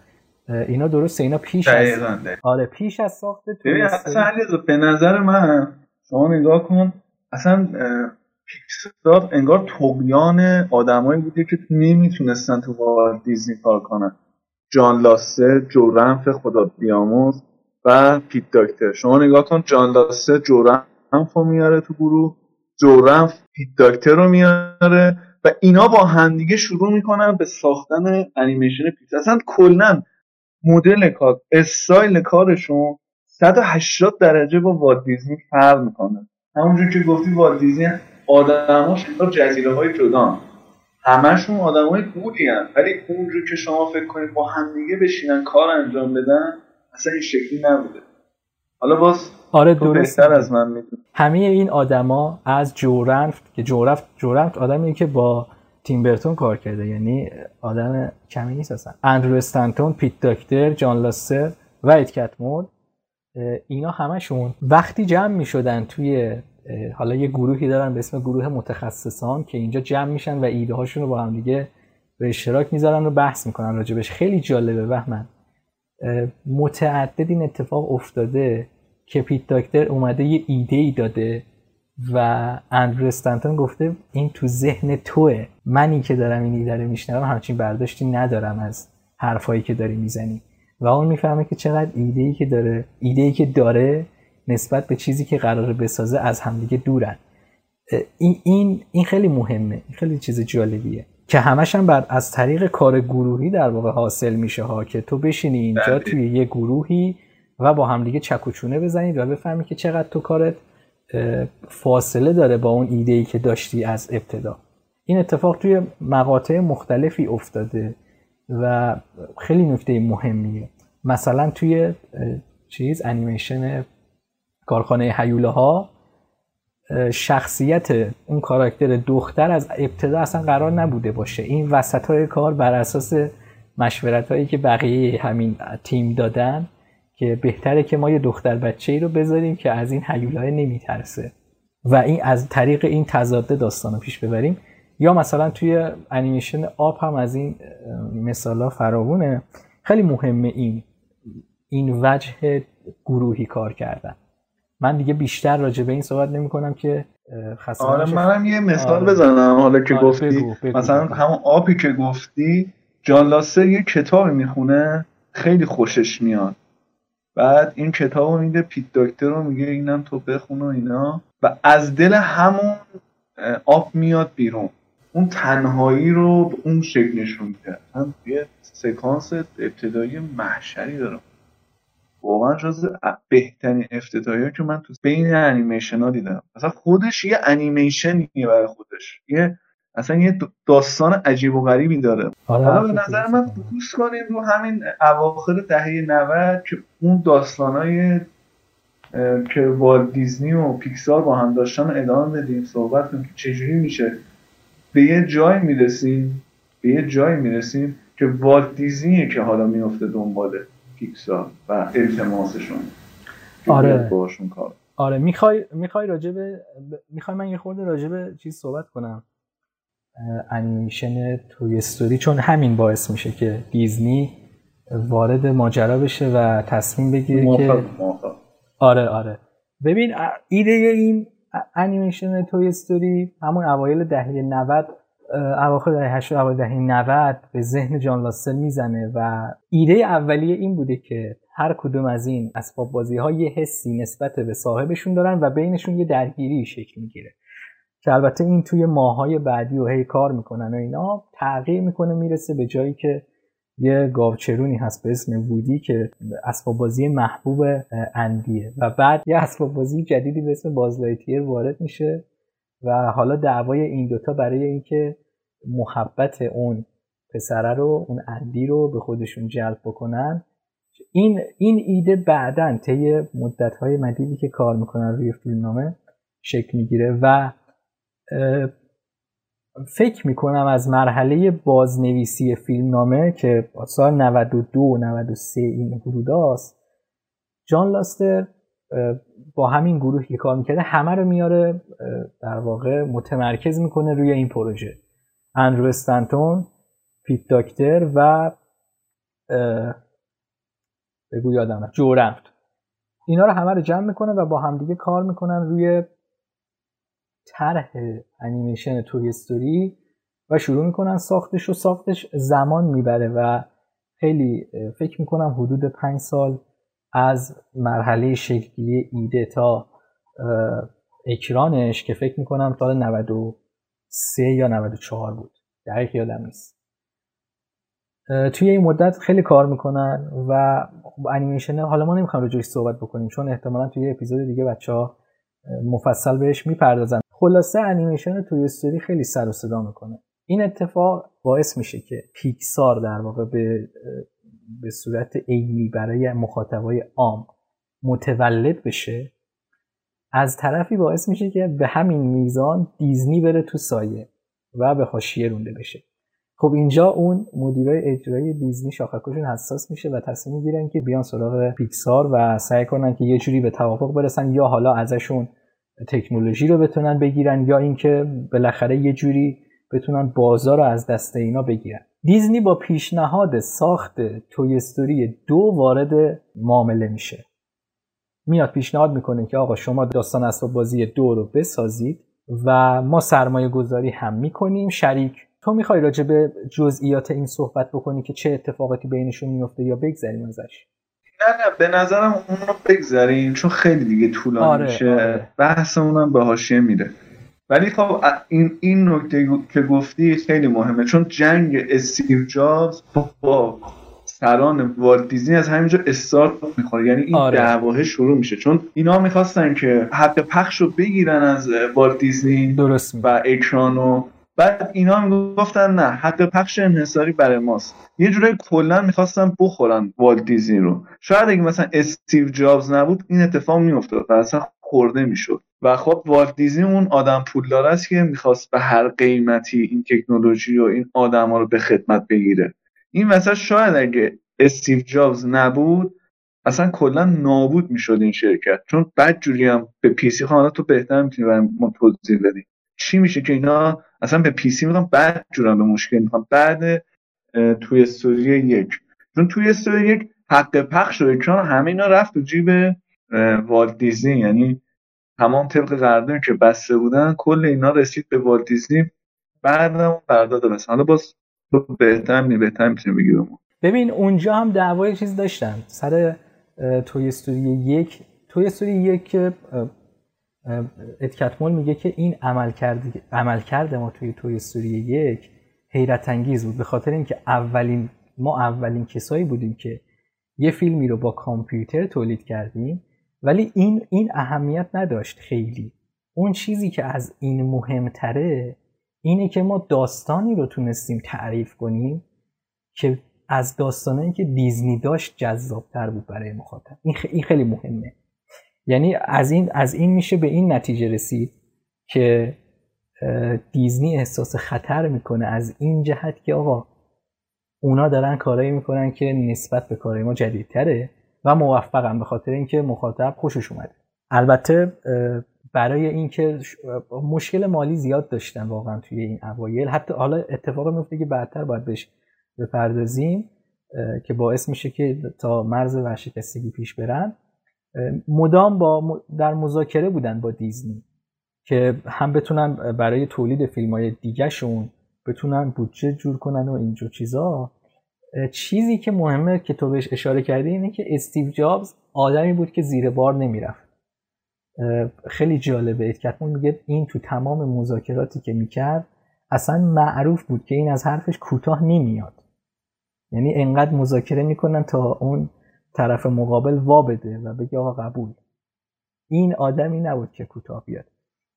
اینا درسته؟ اینا پیش از آره پیش از ساخت ببین اصلا به نظر من شما نگاه کن اصلا پیکسار انگار طغیان آدمایی بوده که نمی‌تونستن تو والت دیزنی کار کنن. جان لستر جو رنفت خدا بیامرز و پیت داکتر شما نگاه کن جان لستر جو رنفت رو میاره تو گروه جو رنفت پیت داکتر رو میاره و اینا با همدیگه شروع می‌کنن به ساختن انیمیشن پیکسار اصلا کلا مدل کار استایل کارشون 180 درجه با واد دیزنی فرق می‌کنه. همونجور که گفتی واد دیزنی آدماش جزیره های جدا همشون آدم های بودی هم. ولی اونجور که شما فکر کنید با همدیگه بشینن کار انجام بدن اصلا این شکلی نبوده. حالا باز آره درست از من میدون همه این آدما از جورنفت که جورفت جورنفت آدمیه که با تیم برتون کار کرده. یعنی آدم کمی نیست اصلا. اندرو استانتون پیت داکتر جان لاستر و ادکت مود اینا همشون وقتی جمع می شدن توی حالا یه گروهی دارن به اسم گروه متخصصان که اینجا جمع میشن و ایده هاشون رو با هم دیگه به اشتراک می‌ذارن و بحث می‌کنن راجبش. خیلی جالبه بهمن. متعدد این اتفاق افتاده که پیت داکتر اومده یه ایده ای داده و اندرو استنتون گفته این تو ذهن توه. منی که دارم این ایده رو میشنوم همچین برداشتی ندارم از حرفایی که داری می‌زنی. و اون می‌فهمه که چقدر ایده ای که داره ایده ای که داره نسبت به چیزی که قراره بسازه از همدیگه دورن. این این این خیلی مهمه. خیلی چیز جالبیه. که همش هم بر از طریق کار گروهی در واقع حاصل میشه ها که تو بشینی اینجا بله. توی یه گروهی و با همدیگه چکوچونه بزنید و بفهمی که چقدر تو کارت فاصله داره با اون ایده ای که داشتی از ابتدا این اتفاق توی مقاطع مختلفی افتاده و خیلی نکته مهمیه مثلا توی چیز انیمیشن کارخانه حیوله ها شخصیت اون کاراکتر دختر از ابتدا اصلا قرار نبوده باشه. این وسط های کار بر اساس مشورت هایی که بقیه همین تیم دادن که بهتره که ما یه دختر بچه ای رو بذاریم که از این حیوله های نمیترسه. و این از طریق این تضاده داستان رو پیش ببریم. یا مثلا توی انیمیشن آب هم از این مثال ها فراوونه. خیلی مهمه این این وجه گروهی کار کردن. من دیگه بیشتر راجع به این صحبت نمی کنم که خسته آره منم یه مثال آره. بزنم حالا که آره گفتی. بگو، بگو. مثلا همون آبی که گفتی جان لاسه یه کتابی می‌خونه خیلی خوشش میاد. بعد این کتاب رو میده پیت دکتر رو میگه اینم تو بخون و اینا. و از دل همون آب میاد بیرون. اون تنهایی رو به اون شکل نشون میده. یه سکانس ابتدایی محشری داره واقعا جز بهترین افتتاحی که من تو بین انیمیشن ها دیدم. اصلا خودش یه انیمیشنیه برای خودش. یه اصلا یه داستان عجیب و غریبی داره. آره، حالا به نظر من focus کنیم رو همین اواخر دهه 90 که اون داستانای که والت دیزنی و پیکسار با هم داشتن ادامه بدیم صحبت کنیم که چجوری میشه. به یه جای می‌رسیم به یه جای می‌رسیم که والت دیزنیه که حالا میفته دنبال پیکسار و التماسشون. آره. باهاشون کار. آره می‌خوای می‌خوای راجب می‌خوای من یه خورده راجب چیز صحبت کنم. انیمیشن توی استوری چون همین باعث میشه که دیزنی وارد ماجرا بشه و تصمیم بگیره که آره آره. ببین ایده این انیمیشن توی استوری همون اوایل دهه 90 اواخر دهه 80 اوایل دهه 90 به ذهن جان لاسل می‌زنه و ایده اولیه این بوده که هر کدوم از این اسباب بازی ها یه حسی نسبت به صاحبشون دارن و بینشون یه درگیری شکل می‌گیره. که البته این توی ماهای بعدی و هی کار می‌کنن و اینا تغییر می‌کنه می‌رسه به جایی که یه گاوچرونی هست به اسم وودی که اسباب بازی محبوب اندیه. و بعد یه اسباب بازی جدیدی به اسم بازلایتیر وارد میشه. و حالا دعوای این دوتا برای اینکه محبت اون پسره رو اون اندی رو به خودشون جلب بکنن. این این ایده بعدا طی مدت های مدیدی که کار می‌کنن روی فیلمنامه شکل می‌گیره و فکر می‌کنم از مرحله بازنویسی فیلمنامه که سال 92 و 93 این حدوداست جان لاستر با همین گروه که کار می‌کرده همه رو میاره در واقع متمرکز می‌کنه روی این پروژه. اندرو استنتون پیت داکتر و بگو یادم جورفت اینا رو همه رو جمع می‌کنه و با همدیگه کار می‌کنن روی طرح انیمیشن توی استوری و شروع می‌کنن ساختش و ساختش زمان می‌بره و خیلی فکر می‌کنم حدود پنج سال از مرحله شکلی ایده تا اکرانش که فکر می‌کنم سال 93 یا 94 بود. دقیق یادم نیست. توی این مدت خیلی کار می‌کنن و انیمیشن حالا ما نمی‌خوام راجعش صحبت بکنیم چون احتمالا توی اپیزود دیگه بچه ها مفصل بهش می‌پردازن. خلاصه انیمیشن توی استوری خیلی سر و صدا می‌کنه. این اتفاق باعث میشه که پیکسار در واقع به به صورت عینی برای مخاطبای عام متولد بشه از طرفی باعث میشه که به همین میزان دیزنی بره تو سایه و به حاشیه رونده بشه. خب اینجا اون مدیرای اجرایی دیزنی شاخکشون حساس میشه و تصمیم می‌گیرن که بیان سراغ پیکسار و سعی کنن که یه جوری به توافق برسن یا حالا ازشون تکنولوژی رو بتونن بگیرن یا اینکه بالاخره یه جوری بتونن بازار رو از دست اینا بگیرن. دیزنی با پیشنهاد ساخت توی استوری دو وارد معامله میشه. میاد پیشنهاد می‌کنه که آقا شما داستان اسباب بازی دو رو بسازید و ما سرمایه گذاری هم می‌کنیم. شریک تو می‌خوای راجع به جزئیات این صحبت بکنی که چه اتفاقاتی بینشون میفته یا بگذریم ازش؟ نه نه به نظرم اون رو بگذاریم چون خیلی دیگه طولانی آره، میشه. آره. بحثمون به حاشیه میره. ولی خب این این نکته که گفتی خیلی مهمه. چون جنگ استیو جابز با سران والت دیزنی از همینجا استارت می‌خوره. یعنی این آره. دعواه شروع میشه. چون اینا می‌خواستن که حق پخش رو بگیرن از والت دیزنی درست و اکرانو بعد اینا می‌گفتن نه حق پخش انحصاری برای ماست. یه جورایی کلا می‌خواستن بخورن والت دیزنی رو. شاید اگه مثلا استیو جابز نبود این اتفاق میافتاد و اصلا خورده می‌شد. و خب والت دیزنی اون آدم پولدار است که می‌خواست به هر قیمتی این تکنولوژی و این آدما رو به خدمت بگیره. این مثلا شاید اگه استیو جابز نبود اصلا کلا نابود می‌شد این شرکت. چون بعد جوری هم به پیسی خانه تو بهتر می‌تونی برای ما توضیح بدی. چی میشه که اینا اصلا به پیسی می‌خوام بعد جورم به مشکل می‌خوام بعد توی استوری یک. چون توی استوری یک حق پخش و اکران همه اینا رفت تو جیب والت دیزنی یعنی تمام طبق قراردادی که بسته بودن کل اینا رسید به والت دیزنی. بعد اون قرارداد بس حالا باز بهتر می بهتر می‌تونی بگی ببین اونجا هم دعوای چیز داشتن. سر توی استوری یک توی استوری یک اتکتمول میگه که این عمل کرد عمل کرده ما توی توی استوری یک حیرت انگیز بود. به خاطر اینکه اولین ما اولین کسایی بودیم که یه فیلمی رو با کامپیوتر تولید کردیم. ولی این این اهمیت نداشت خیلی. اون چیزی که از این مهمتره اینه که ما داستانی رو تونستیم تعریف کنیم که از داستانی که دیزنی داشت جذابتر بود برای مخاطب. این خیلی مهمه. یعنی از این از این میشه به این نتیجه رسید که دیزنی احساس خطر می‌کنه از این جهت که آقا اونا دارن کارایی می‌کنن که نسبت به کارهای ما جدیدتره. و موفقن به خاطر اینکه مخاطب خوشش اومده. البته برای اینکه مشکل مالی زیاد داشتن واقعا توی این اوایل. حتی حالا اتفاق میفته که بعدتر باید بهش بپردازیم که باعث میشه که تا مرز ورشکستگی پیش برن. مدام با در مذاکره بودن با دیزنی که هم بتونن برای تولید فیلم های دیگه شون بتونن بودجه جور کنن و اینجور چیزا. چیزی که مهمه که تو بهش اشاره کردی اینه که استیو جابز آدمی بود که زیر بار نمی‌رفت. خیلی جالبه. ادکتمون میگه این تو تمام مذاکراتی که می‌کرد اصلا معروف بود که این از حرفش کوتاه نمیاد. یعنی انقدر مذاکره می‌کنن تا اون طرف مقابل وا بده و بگه آقا قبول. این آدمی نبود که کوتاه بیاد.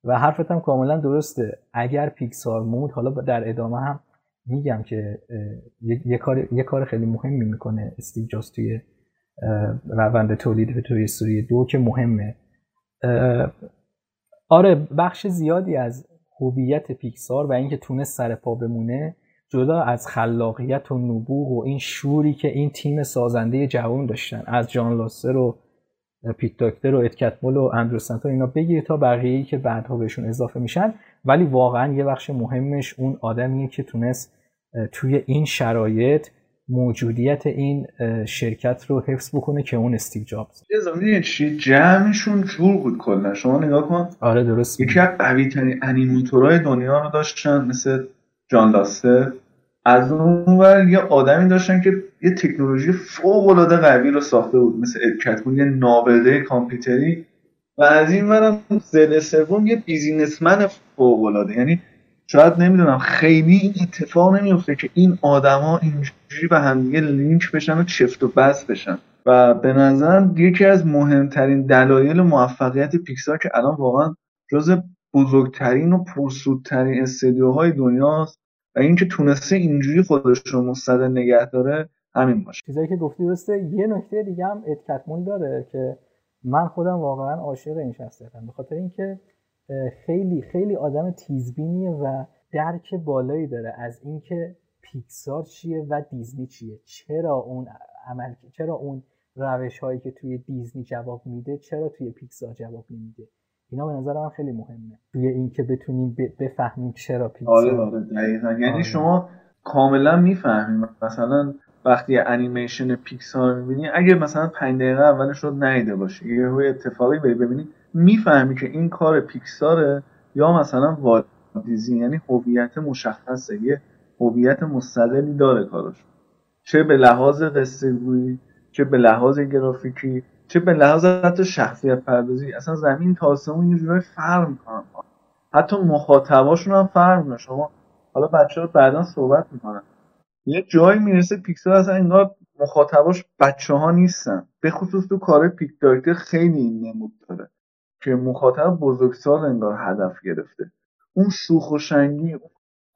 و حرفت هم کاملا درسته. اگر پیکسار مود حالا در ادامه هم میگم که یه کار, یه کار خیلی مهمی می‌کنه استیو جاز توی روند تولید توی سوری دو که مهمه. آره بخش زیادی از هویت پیکسار و اینکه تونست سر پا بمونه جدا از خلاقیت و نبوغ و این شوری که این تیم سازنده جوان داشتن از جان لاسر و پیت داکتر و اتکتمول و اندرو اینا بگیری تا بقیه‌ای که بعدها بهشون اضافه میشن. ولی واقعا یه بخش مهمش اون آدمیه که تونست توی این شرایط موجودیت این شرکت رو حفظ بکنه که اون استیو جابز. یه چی؟ جمعشون جور بود کلا. شما نگاه کن. آره درست یکی از قوی ترین انیماتورهای دنیا رو داشتن مثل جان لاستر. از اون ور یه آدمی داشتن که یه تکنولوژی فوق العاده قوی رو ساخته بود مثل ادکتمون یه نابغه کامپیوتری. و از این ورم زل سوم یه بیزینسمن فوق العاده یعنی شاید نمی‌دونم خیلی اتفاق نمیفته که این آدما اینجوری به هم یه لینک بشن و چفت و بس بشن. و به نظرم یکی از مهمترین دلایل موفقیت پیکسار که الان واقعا جز بزرگترین و پرسودترین استدیوهای دنیاست و اینکه تونسته اینجوری خودش رو مستقل نگه داره همین باشه. چیزایی که گفتی درسته. یه نکته دیگه هم ادکتمون داره که من خودم واقعا عاشق این شخصیتم. به خاطر اینکه خیلی خیلی آدم تیزبینیه و درک بالایی داره از اینکه پیکسار چیه و دیزنی چیه. چرا اون عمل چرا اون روش هایی که توی دیزنی جواب میده چرا توی پیکسار جواب نمیده؟ اینا به نظر من خیلی مهمه. توی اینکه بتونیم بفهمیم چرا پیکسار آره آره دقیقا. یعنی آره. شما کاملا می‌فهمیم. مثلا وقتی انیمیشن پیکسار می‌بینی اگه مثلا 5 دقیقه اولش رو نیده باشی یه اتفاقی بری ببینی می‌فهمی که این کار پیکساره یا مثلا والت دیزنی یعنی هویت مشخصه یه هویت مستقلی داره کارش. چه به لحاظ قصه چه به لحاظ گرافیکی چه به لحاظ حتی شخصیت پردازی اصلا زمین تا آسمون یه جورای فرق می‌کنن حتی مخاطباشون هم فرق می‌کنن شما حالا بچه ها بعدا صحبت می‌کنن یه جایی می‌رسه پیکسل اصلا انگار مخاطباش بچه ها نیستن. به خصوص تو کار پیک خیلی این نمود داره که مخاطب بزرگسال انگار هدف گرفته. اون شوخ و شنگی اون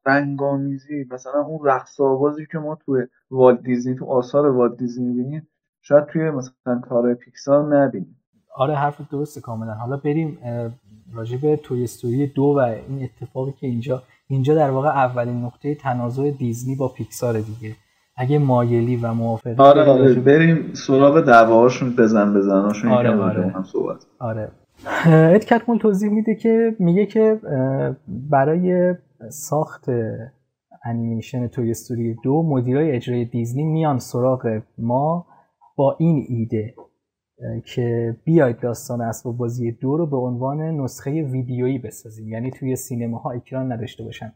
رنگامیزی مثلا اون رقص آوازی که ما توی والت دیزنی تو آثار والت دیزنی می‌بینیم شاید توی مثلا کار پیکسار نبینیم. آره حرف درسته کاملا. حالا بریم راجع توی استوری دو و این اتفاقی که اینجا اینجا در واقع اولین نقطه تنازع دیزنی با پیکسار دیگه. اگه مایلی و موافقی آره آره بریم سراغ دعواهاشون بزن بزناشون آره آره. هم صحبت آره. اد کتمون توضیح میده که میگه که برای ساخت انیمیشن توی استوری دو مدیرای اجرای دیزنی میان سراغ ما با این ایده. که بیاید داستان اسباب بازی دو رو به عنوان نسخه ویدیویی بسازیم. یعنی توی سینماها اکران نداشته باشن.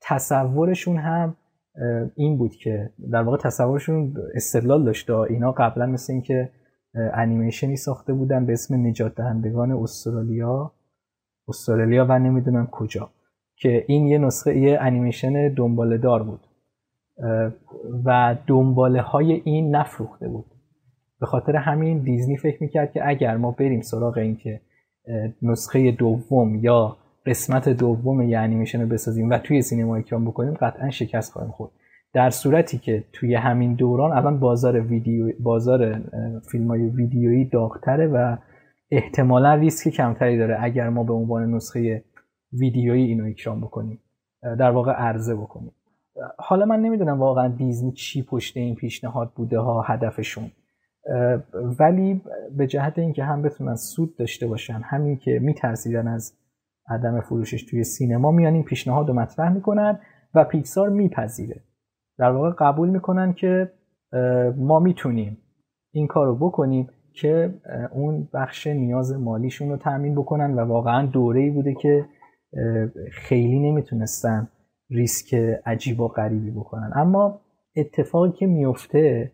تصورشون هم این بود که در واقع تصورشون استدلال داشته اینا قبلا مثل اینکه انیمیشنی ساخته بودن به اسم نجات دهندگان استرالیا. استرالیا و نمی‌دونم کجا. که این یه نسخه یه انیمیشن دنباله دار بود و دنباله های این نفروخته بود. به خاطر همین دیزنی فکر می‌کرد که اگر ما بریم سراغ این که نسخه دوم یا قسمت دوم یه انیمیشن رو بسازیم و توی سینما اکرام بکنیم قطعا شکست خواهیم خورد. در صورتی که توی همین دوران الان بازار ویدیو بازار فیلم های ویدیویی داغتره و احتمالا ریسک کمتری داره اگر ما به عنوان نسخه ویدیویی اینو اکرام بکنیم در واقع عرضه بکنیم. حالا من نمی‌دونم واقعا دیزنی چی پشت این پیشنهاد بوده ها هدفشون. ولی به جهت اینکه هم بتونن سود داشته باشن همین که میترسیدن از عدم فروشش توی سینما میان این پیشنهاد رو مطرح می‌کنن و پیکسار میپذیره. در واقع قبول می‌کنن که ما می‌تونیم این کار رو بکنیم که اون بخش نیاز مالیشون رو تأمین بکنن و واقعا دوره ای بوده که خیلی نمی‌تونستن ریسک عجیب و غریبی بکنن. اما اتفاقی که میفته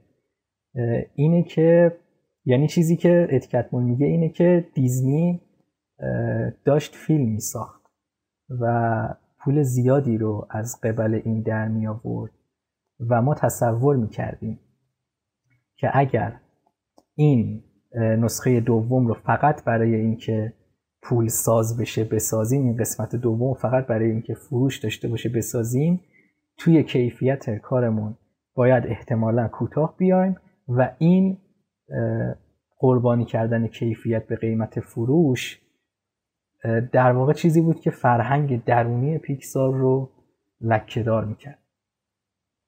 اینه که یعنی چیزی که اتکتمون میگه اینه که دیزنی داشت فیلم میساخت و پول زیادی رو از قبل این در می آورد و ما تصور می‌کردیم که اگر این نسخه دوم رو فقط برای اینکه پول ساز بشه بسازیم این قسمت دوم فقط برای اینکه فروش داشته باشه بسازیم توی کیفیت کارمون باید احتمالا کوتاه بیایم و این قربانی کردن کیفیت به قیمت فروش در واقع چیزی بود که فرهنگ درونی پیکسار رو لکهدار می‌کرد.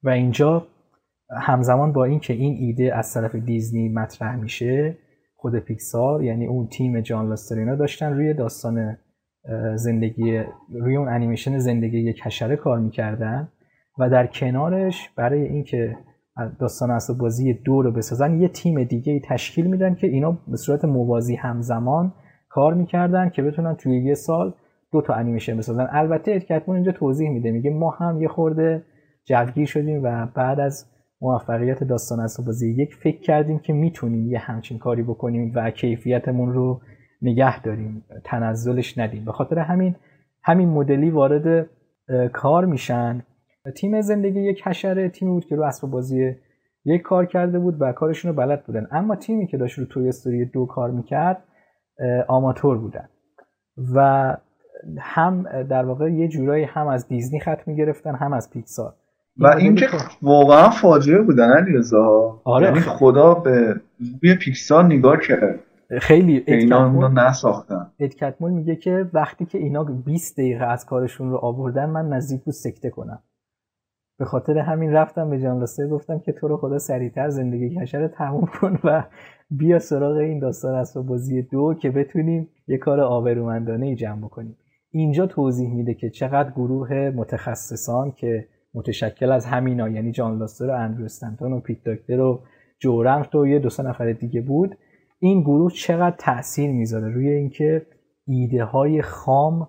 و اینجا همزمان با اینکه این ایده از طرف دیزنی مطرح میشه خود پیکسار یعنی اون تیم جان لاسترینا داشتن روی داستان زندگی روی اون انیمیشن زندگی یک حشره کار می‌کردن و در کنارش برای اینکه داستان اسباب بازی دو رو بسازن یه تیم دیگه تشکیل میدن که اینا به صورت موازی همزمان کار می‌کردن که بتونن توی یه سال دو تا انیمیشن بسازن. البته ادکتمون اینجا توضیح میده میگه ما هم یه خورده جوگیر شدیم و بعد از موفقیت داستان اسباب بازی یک فکر کردیم که می‌تونیم یه همچین کاری بکنیم و کیفیتمون رو نگه داریم تنزلش ندیم. به خاطر همین همین مدلی وارد کار میشن. تیم زندگی یک حشره تیمی بود که رو اسباب بازی یک کار کرده بود و کارشون رو بلد بودن. اما تیمی که داشت رو توی استوری دو کار می‌کرد آماتور بودن. و هم در واقع یه جورایی هم از دیزنی خط می‌گرفتن هم از پیکسار. و این که واقعا فاجعه بودن علیرضا. آره. یعنی خدا به روی پیکسار نگاه کرد. خیلی اینا نساختن. ادکتمول میگه که وقتی که اینا 20 دقیقه از کارشون رو آوردن من نزدیک بود سکته کنم. به خاطر همین رفتم به جان گفتم که تو رو خدا سریعتر زندگی کشر رو تموم کن و بیا سراغ این داستان اسباب بازی دو که بتونیم یه کار آبرومندانه ای جمع بکنیم. اینجا توضیح میده که چقدر گروه متخصصان که متشکل از همینا یعنی جان لاستر و اندرو و پیت داکتر و جورمت و یه دو سه نفر دیگه بود. این گروه چقدر تاثیر می‌ذاره روی اینکه ایده های خام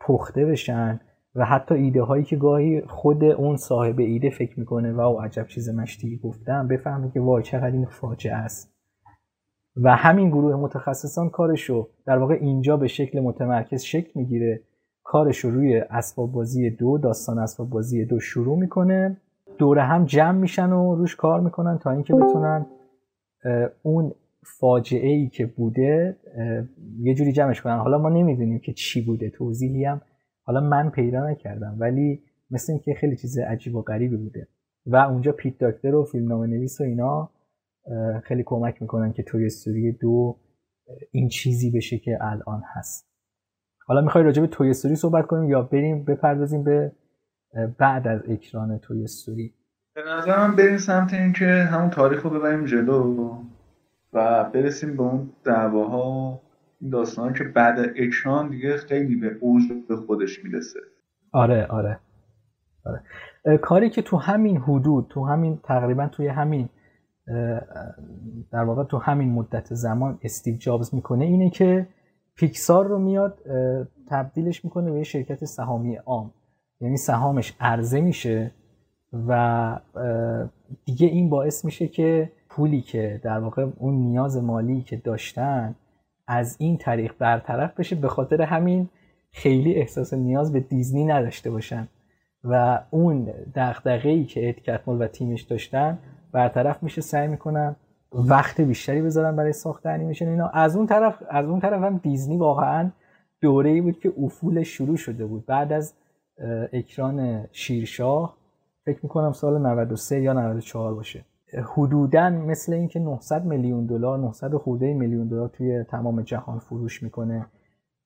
پخته بشن و حتی ایده هایی که گاهی خود اون صاحب ایده فکر می‌کنه و او عجب چیز مشتی گفتم. بفهمه که وای چقدر این فاجعه است. و همین گروه متخصصان کارشو در واقع اینجا به شکل متمرکز شکل می‌گیره. کارشو روی اسباب بازی دو داستان اسباب بازی دو شروع می‌کنه. دوره هم جمع میشن و روش کار می‌کنن تا اینکه بتونن اون فاجعه ای که بوده یه جوری جمعش کنن. حالا ما نمی‌دونیم که چی بوده. توضیحی هم حالا من پیدا نکردم ولی مثل اینکه خیلی چیز عجیب و غریبی بوده. و اونجا پیت داکتر و فیلمنامه نویس و اینا خیلی کمک می‌کنن که توی استوری دو این چیزی بشه که الان هست. حالا می‌خوای راجع به توی استوری صحبت کنیم یا بریم بپردازیم به بعد از اکران توی استوری؟ به نظرم بریم سمت اینکه همون تاریخ رو ببریم جلو و برسیم به اون دعواها داستان که بعد اکران دیگه خیلی به اوج به خودش می‌رسه. آره آره آره. کاری که تو همین حدود تو همین تقریبا توی همین در واقع تو همین مدت زمان استیو جابز می‌کنه اینه که پیکسار رو میاد تبدیلش می‌کنه به یه شرکت سهامی عام. یعنی سهامش عرضه میشه و دیگه این باعث میشه که پولی که در واقع اون نیاز مالی که داشتن از این طریق برطرف بشه به خاطر همین خیلی احساس نیاز به دیزنی نداشته باشن و اون دغدغه‌ای که ادکتمول و تیمش داشتن برطرف میشه سعی می‌کنن وقت بیشتری بذارن برای ساخت انیمیشن اینا. از اون طرف از اون طرف هم دیزنی واقعا دوره ای بود که افول شروع شده بود. بعد از اکران شیرشاه فکر می‌کنم سال 93 یا 94 باشه. حدودا مثل اینکه 900 میلیون دلار 900 خورده میلیون دلار توی تمام جهان فروش می‌کنه.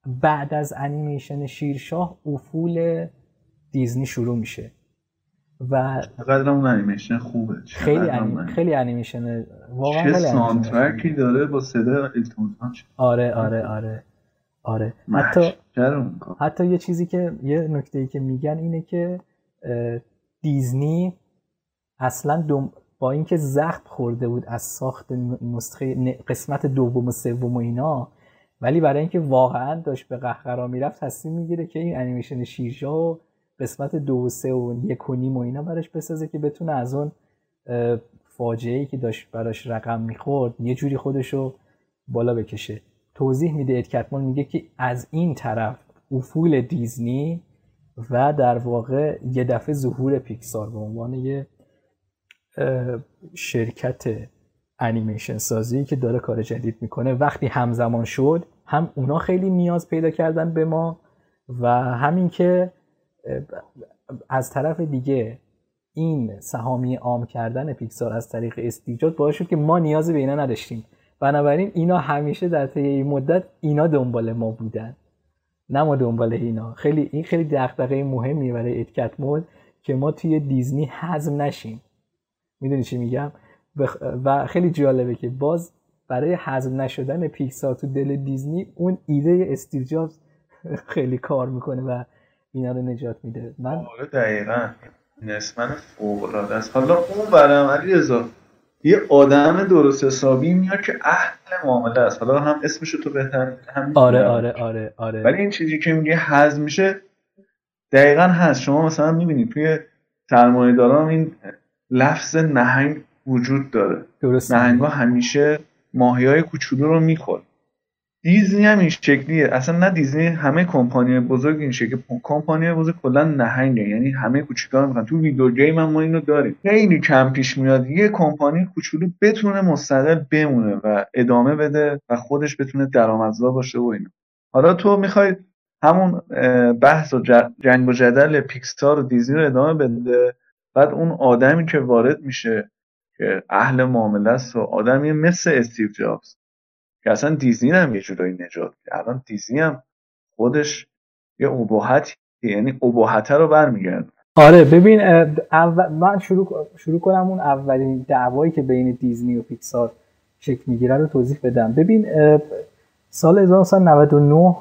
بعد از انیمیشن شیرشاه افول دیزنی شروع میشه. و چقدر اون انیمیشن خوبه؟ خیلی انیمیشن خیلی انیمیشن واقعا چه soundtrack ی داره با صدای التون آره آره آره آره. حتی حتی یه چیزی که یه نکته ای که میگن اینه که دیزنی اصلا دوم با اینکه زخم خورده بود از ساخت نسخه قسمت دوم و سوم و اینا ولی برای اینکه واقعا داشت به قهقرا می‌رفت تصمیم می‌گیره که این انیمیشن شیرشا و قسمت دو و سه و یک و نیم و اینا براش بسازه که بتونه از اون فاجعه ای که داشت براش رقم می‌خورد یه جوری خودشو بالا بکشه. توضیح میده ادکتمون میگه که از این طرف افول دیزنی و در واقع یه دفعه ظهور پیکسار به عنوان یه شرکت انیمیشن سازی که داره کار جدید می‌کنه وقتی همزمان شد هم اونا خیلی نیاز پیدا کردن به ما و همین که از طرف دیگه این سهامی عام کردن پیکسار از طریق استیجاد باعث شد که ما نیازی به اینا نداشتیم. بنابراین اینا همیشه در طی این مدت اینا دنبال ما بودن. نه ما دنبال اینا. خیلی این خیلی دغدغه مهمی برای ادکت مود که ما توی دیزنی حزم نشیم. می‌دونی چی میگم؟ و خیلی جالبه که باز برای حزم نشدن پیکسار تو دل دیزنی اون ایده استیو خیلی کار می‌کنه و اینا رو نجات میده. من آره دقیقا. نسمن فوق است. حالا اون برم علی رضا یه آدم درست حسابی میاد که اهل معامله است. حالا هم اسمشو تو بهتر هم آره آره آره آره. ولی این چیزی که میگه حزم میشه دقیقا هست. شما مثلا می‌بینید توی سرمایه داران این لفظ نهنگ وجود داره. درست نهنگ ها همیشه ماهی های کوچولو رو میخور دیزنی هم این شکلیه. اصلا نه دیزنی همه کمپانی بزرگ این شکل. کمپانی بزرگ کلا نهنگه. یعنی همه کوچیکا می‌خوان تو ویدیو گیم هم ما اینو داریم. خیلی کم پیش میاد یه کمپانی کوچولو بتونه مستقل بمونه و ادامه بده و خودش بتونه درآمدزا باشه و اینا. حالا تو می‌خوای همون بحث و جنگ و جدل پیکستار و دیزنی رو ادامه بده. بعد اون آدمی که وارد میشه که اهل معامله است و آدمی مثل استیو جابز که اصلا دیزنی هم یه جورایی نجات الان دیزنی هم خودش یه ابهت یعنی ابهته رو برمیگرد آره ببین اول من شروع شروع کنم اون اولین دعوایی که بین دیزنی و پیکسار شکل می‌گیره رو توضیح بدم. ببین سال 1999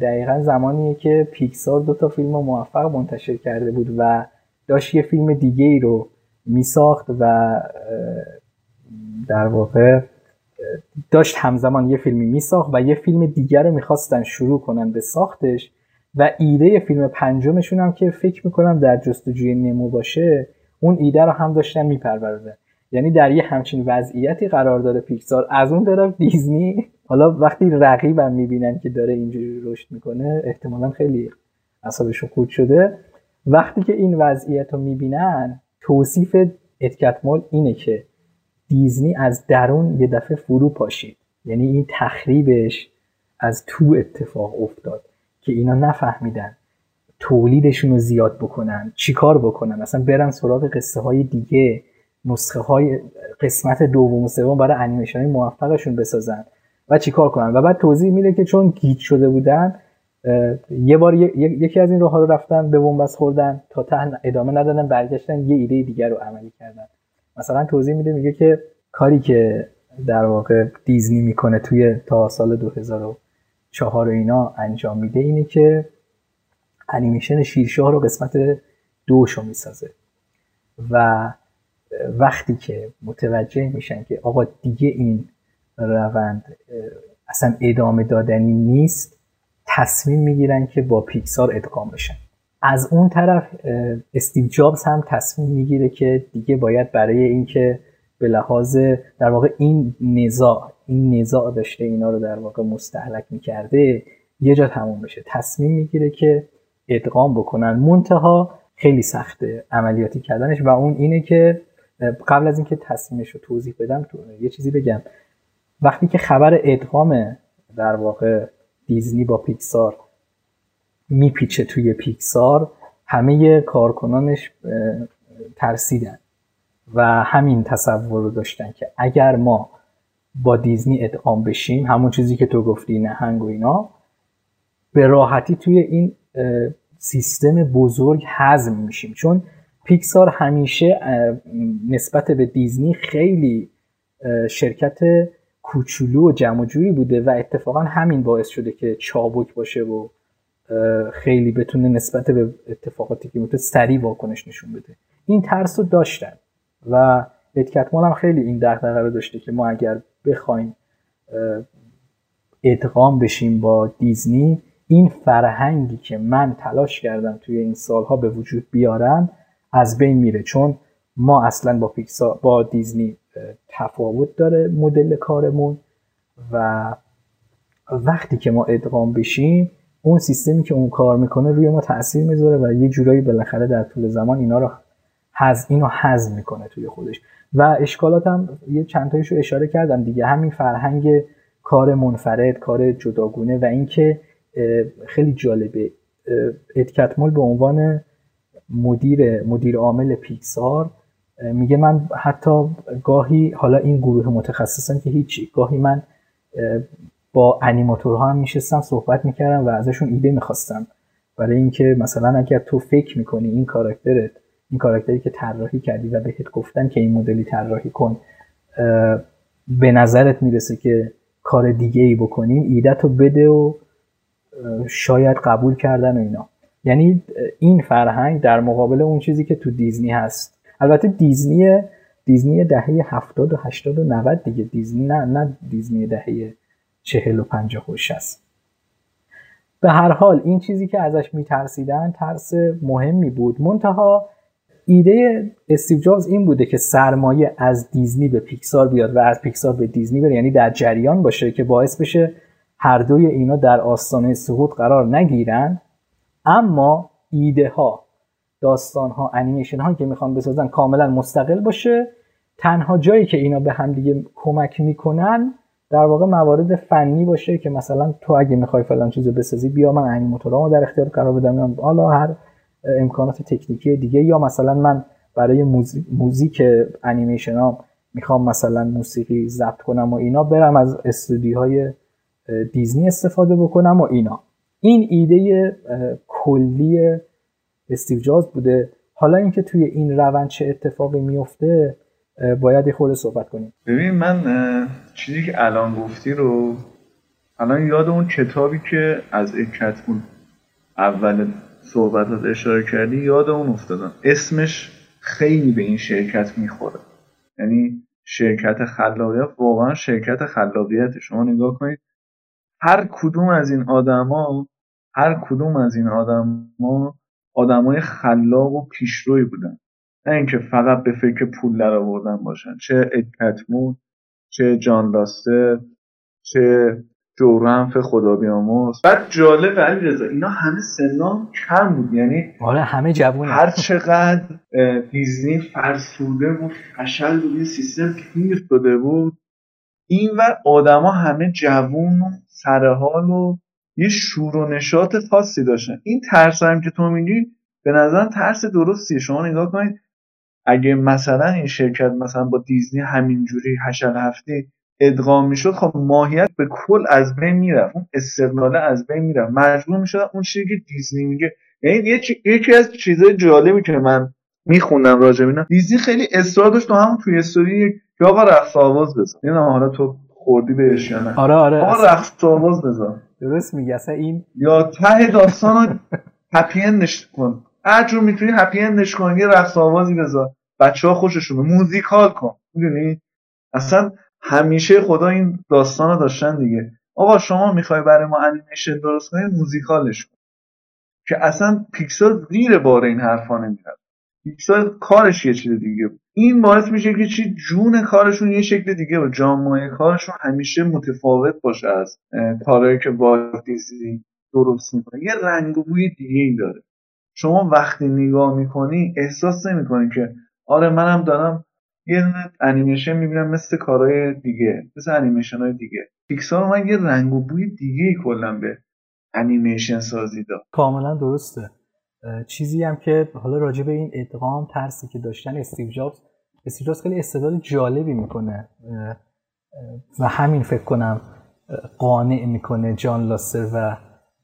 دقیقا زمانیه که پیکسار دو تا فیلم موفق منتشر کرده بود و داشت یه فیلم دیگه ای رو میساخت و در واقع داشت همزمان یه فیلمی میساخت و یه فیلم دیگر رو می‌خواستن شروع کنن به ساختش و ایده فیلم پنجمشون هم که فکر می‌کنم در جستجوی نمو باشه اون ایده رو هم داشتن میپروردن یعنی در یه همچین وضعیتی قرار داره پیکسار. از اون طرف دیزنی حالا وقتی رقیبم می‌بینن که داره اینجوری رشد می‌کنه احتمالا خیلی اصابشون خود شده. وقتی که این وضعیت رو می‌بینن توصیف اتکتمال اینه که دیزنی از درون یه دفعه فرو پاشید. یعنی این تخریبش از تو اتفاق افتاد که اینا نفهمیدن تولیدشون رو زیاد بکنن چیکار بکنن. اصلا برن سراغ قصه های دیگه نسخه های قسمت دوم و سوم برای انیمیشن های موفقشون بسازن و چیکار کنن. و بعد توضیح میده که چون گیت شده بودن یه بار یکی از این راه ها رو رفتن به بنبست خوردن تا ته ادامه ندادن برگشتن یه ایده دیگر رو عملی کردن. مثلا توضیح میده میگه که کاری که در واقع دیزنی می‌کنه توی تا سال 2004 و اینا انجام میده اینه که انیمیشن شیرشاه رو قسمت دوشو می‌سازه. و وقتی که متوجه میشن که آقا دیگه این روند اصلا ادامه دادنی نیست تصمیم می‌گیرن که با پیکسار ادغام بشن. از اون طرف استیو جابز هم تصمیم می‌گیره که دیگه باید برای اینکه به لحاظ در واقع این نزاع این نزاع داشته اینا رو در واقع مستحلک می‌کرده یه جا تموم بشه. تصمیم می‌گیره که ادغام بکنن. منتها خیلی سخته عملیاتی کردنش و اون اینه که قبل از اینکه تصمیمش رو توضیح بدم تو یه چیزی بگم. وقتی که خبر ادغام در واقع دیزنی با پیکسار میپیچه توی پیکسار همه کارکنانش ترسیدن و همین تصور رو داشتن که اگر ما با دیزنی ادغام بشیم همون چیزی که تو گفتی نهنگ و اینا به راحتی توی این سیستم بزرگ حزم میشیم. چون پیکسار همیشه نسبت به دیزنی خیلی شرکت کوچولو و جمع جوری بوده و اتفاقا همین باعث شده که چابک باشه و خیلی بتونه نسبت به اتفاقاتی که می‌تونه سریع واکنش نشون بده. این ترس رو داشتن و اتکتمال هم خیلی این دغدغه رو داشته که ما اگر بخوایم ادغام بشیم با دیزنی این فرهنگی که من تلاش کردم توی این سالها به وجود بیارم از بین میره. چون ما اصلا با پیکسا با دیزنی تفاوت داره مدل کارمون و وقتی که ما ادغام بشیم اون سیستمی که اون کار می‌کنه روی ما تاثیر می‌ذاره و یه جورایی بالاخره در طول زمان اینا رو حز اینو حزم می‌کنه توی خودش. و اشکالات هم یه چند تایشو اشاره کردم دیگه. همین فرهنگ کار منفرد کار جداگونه و اینکه خیلی جالبه. ادکتمول به عنوان مدیر مدیر عامل پیکسار میگه من حتی گاهی حالا این گروه متخصصن که هیچی. گاهی من با انیماتورها هم میشستم صحبت می‌کردم و ازشون ایده می‌خواستم. برای اینکه مثلا اگر تو فکر می‌کنی این کاراکترت این کاراکتری که طراحی کردی و بهت گفتن که این مدلی طراحی کن به نظرت می‌رسه که کار دیگه ای بکنیم ایده تو بده و شاید قبول کردن و اینا. یعنی این فرهنگ در مقابل اون چیزی که تو دیزنی هست البته دیزنی دیزنی دهه 70 و 80 و 90 دیگه. دیزنی نه نه دیزنی دهه 40 و 50 و 60 به هر حال این چیزی که ازش میترسیدن ترس مهمی بود. منتها ایده استیو جابز این بوده که سرمایه از دیزنی به پیکسار بیاد و از پیکسار به دیزنی بره. یعنی در جریان باشه که باعث بشه هر دوی اینا در آستانه سقوط قرار نگیرن. اما ایده ها داستان ها انیمیشن هایی که می‌خوان بسازن کاملا مستقل باشه. تنها جایی که اینا به هم دیگه کمک می‌کنن در واقع موارد فنی باشه که مثلا تو اگه می‌خوای فلان چیزو بسازی بیا من انیماتورامو در اختیار قرار بدم. حالا هر امکانات تکنیکی دیگه. یا مثلا من برای موزیک انیمیشن ها می‌خوام مثلا موسیقی ضبط کنم و اینا برم از استودیوهای دیزنی استفاده بکنم و اینا. این ایده کلی استیو جاز بوده. حالا اینکه توی این روند چه اتفاقی میفته باید یه خورده صحبت کنیم. ببین من چیزی که الان گفتی رو الان یاد اون کتابی که از اکتمون اول صحبتات اشاره کردی یاد اون افتادم اسمش خیلی به این شرکت می‌خوره. یعنی شرکت خلاقیت واقعا شرکت خلاقیت شما نگاه کنید هر کدوم از این آدما هر کدوم از این آدما آدمای خلاق و پیشروی بودن. نه اینکه فقط به فکر پول در آوردن باشن. چه ادکتمون چه جان لاستر چه جورنف خدا بیامرز بعد جالب علی رضا اینا همه سنان کم بود. یعنی آره همه جوونه. هر چقدر دیزنی فرسوده و فشل بود این سیستم پیر شده بود. این و آدما همه جوون و سرحال و یه شور و نشاط خاصی داشتن. این ترس هم که تو میگی به نظر ترس درستیه. شما نگاه کنید اگه مثلا این شرکت مثلا با دیزنی همینجوری هشل هفته ادغام می‌شد خب ماهیت به کل از بین می‌رفت. اون استقلاله از بین می‌رفت. مجبور می‌شد اون چیزی که دیزنی میگه. یعنی یکی از چیزهای جالبی که من میخوندم راجع اینا دیزنی خیلی اصرار داشت تو همون توی استوری که آقا رقص آواز بزن. نمی‌دونم حالا تو خوردی بهش یا نه. آره آره. آقا رقص آواز بزن. درست میگه اصلا این یا ته داستانو happy end ش کن. هر جور می‌تونی happy end ش کن یه رقص آوازی بذار. بچه ها موزیکال کن. می‌دونی؟ اصلا همیشه خدا این داستان رو داشتن دیگه. آقا شما می‌خوای برای ما انیمیشن درست کنی موزیکالش کن. که اصلا پیکسار زیر بار این حرفا نمیاد پیکسار کارش یه چیز دیگه بود. این باعث میشه که چی؟ جون کارشون یه شکل دیگه و جامعه کارشون همیشه متفاوت باشه از کارهایی که با دیزنی درست می‌کنه. یه رنگ و بوی دیگه ای داره. شما وقتی نگاه می‌کنی احساس نمی‌کنی که آره منم دارم یه انیمیشن می‌بینم مثل کارهای دیگه مثل انیمیشن های دیگه. پیکسار من یه رنگ و بوی دیگه ای کلا به انیمیشن سازی داد. کاملا درسته. چیزی هم که حالا راجع به این ادغام ترسی که داشتن استیو جابز استیو جابز خیلی استدلال جالبی می‌کنه. و همین فکر کنم قانع می‌کنه جان لاسر و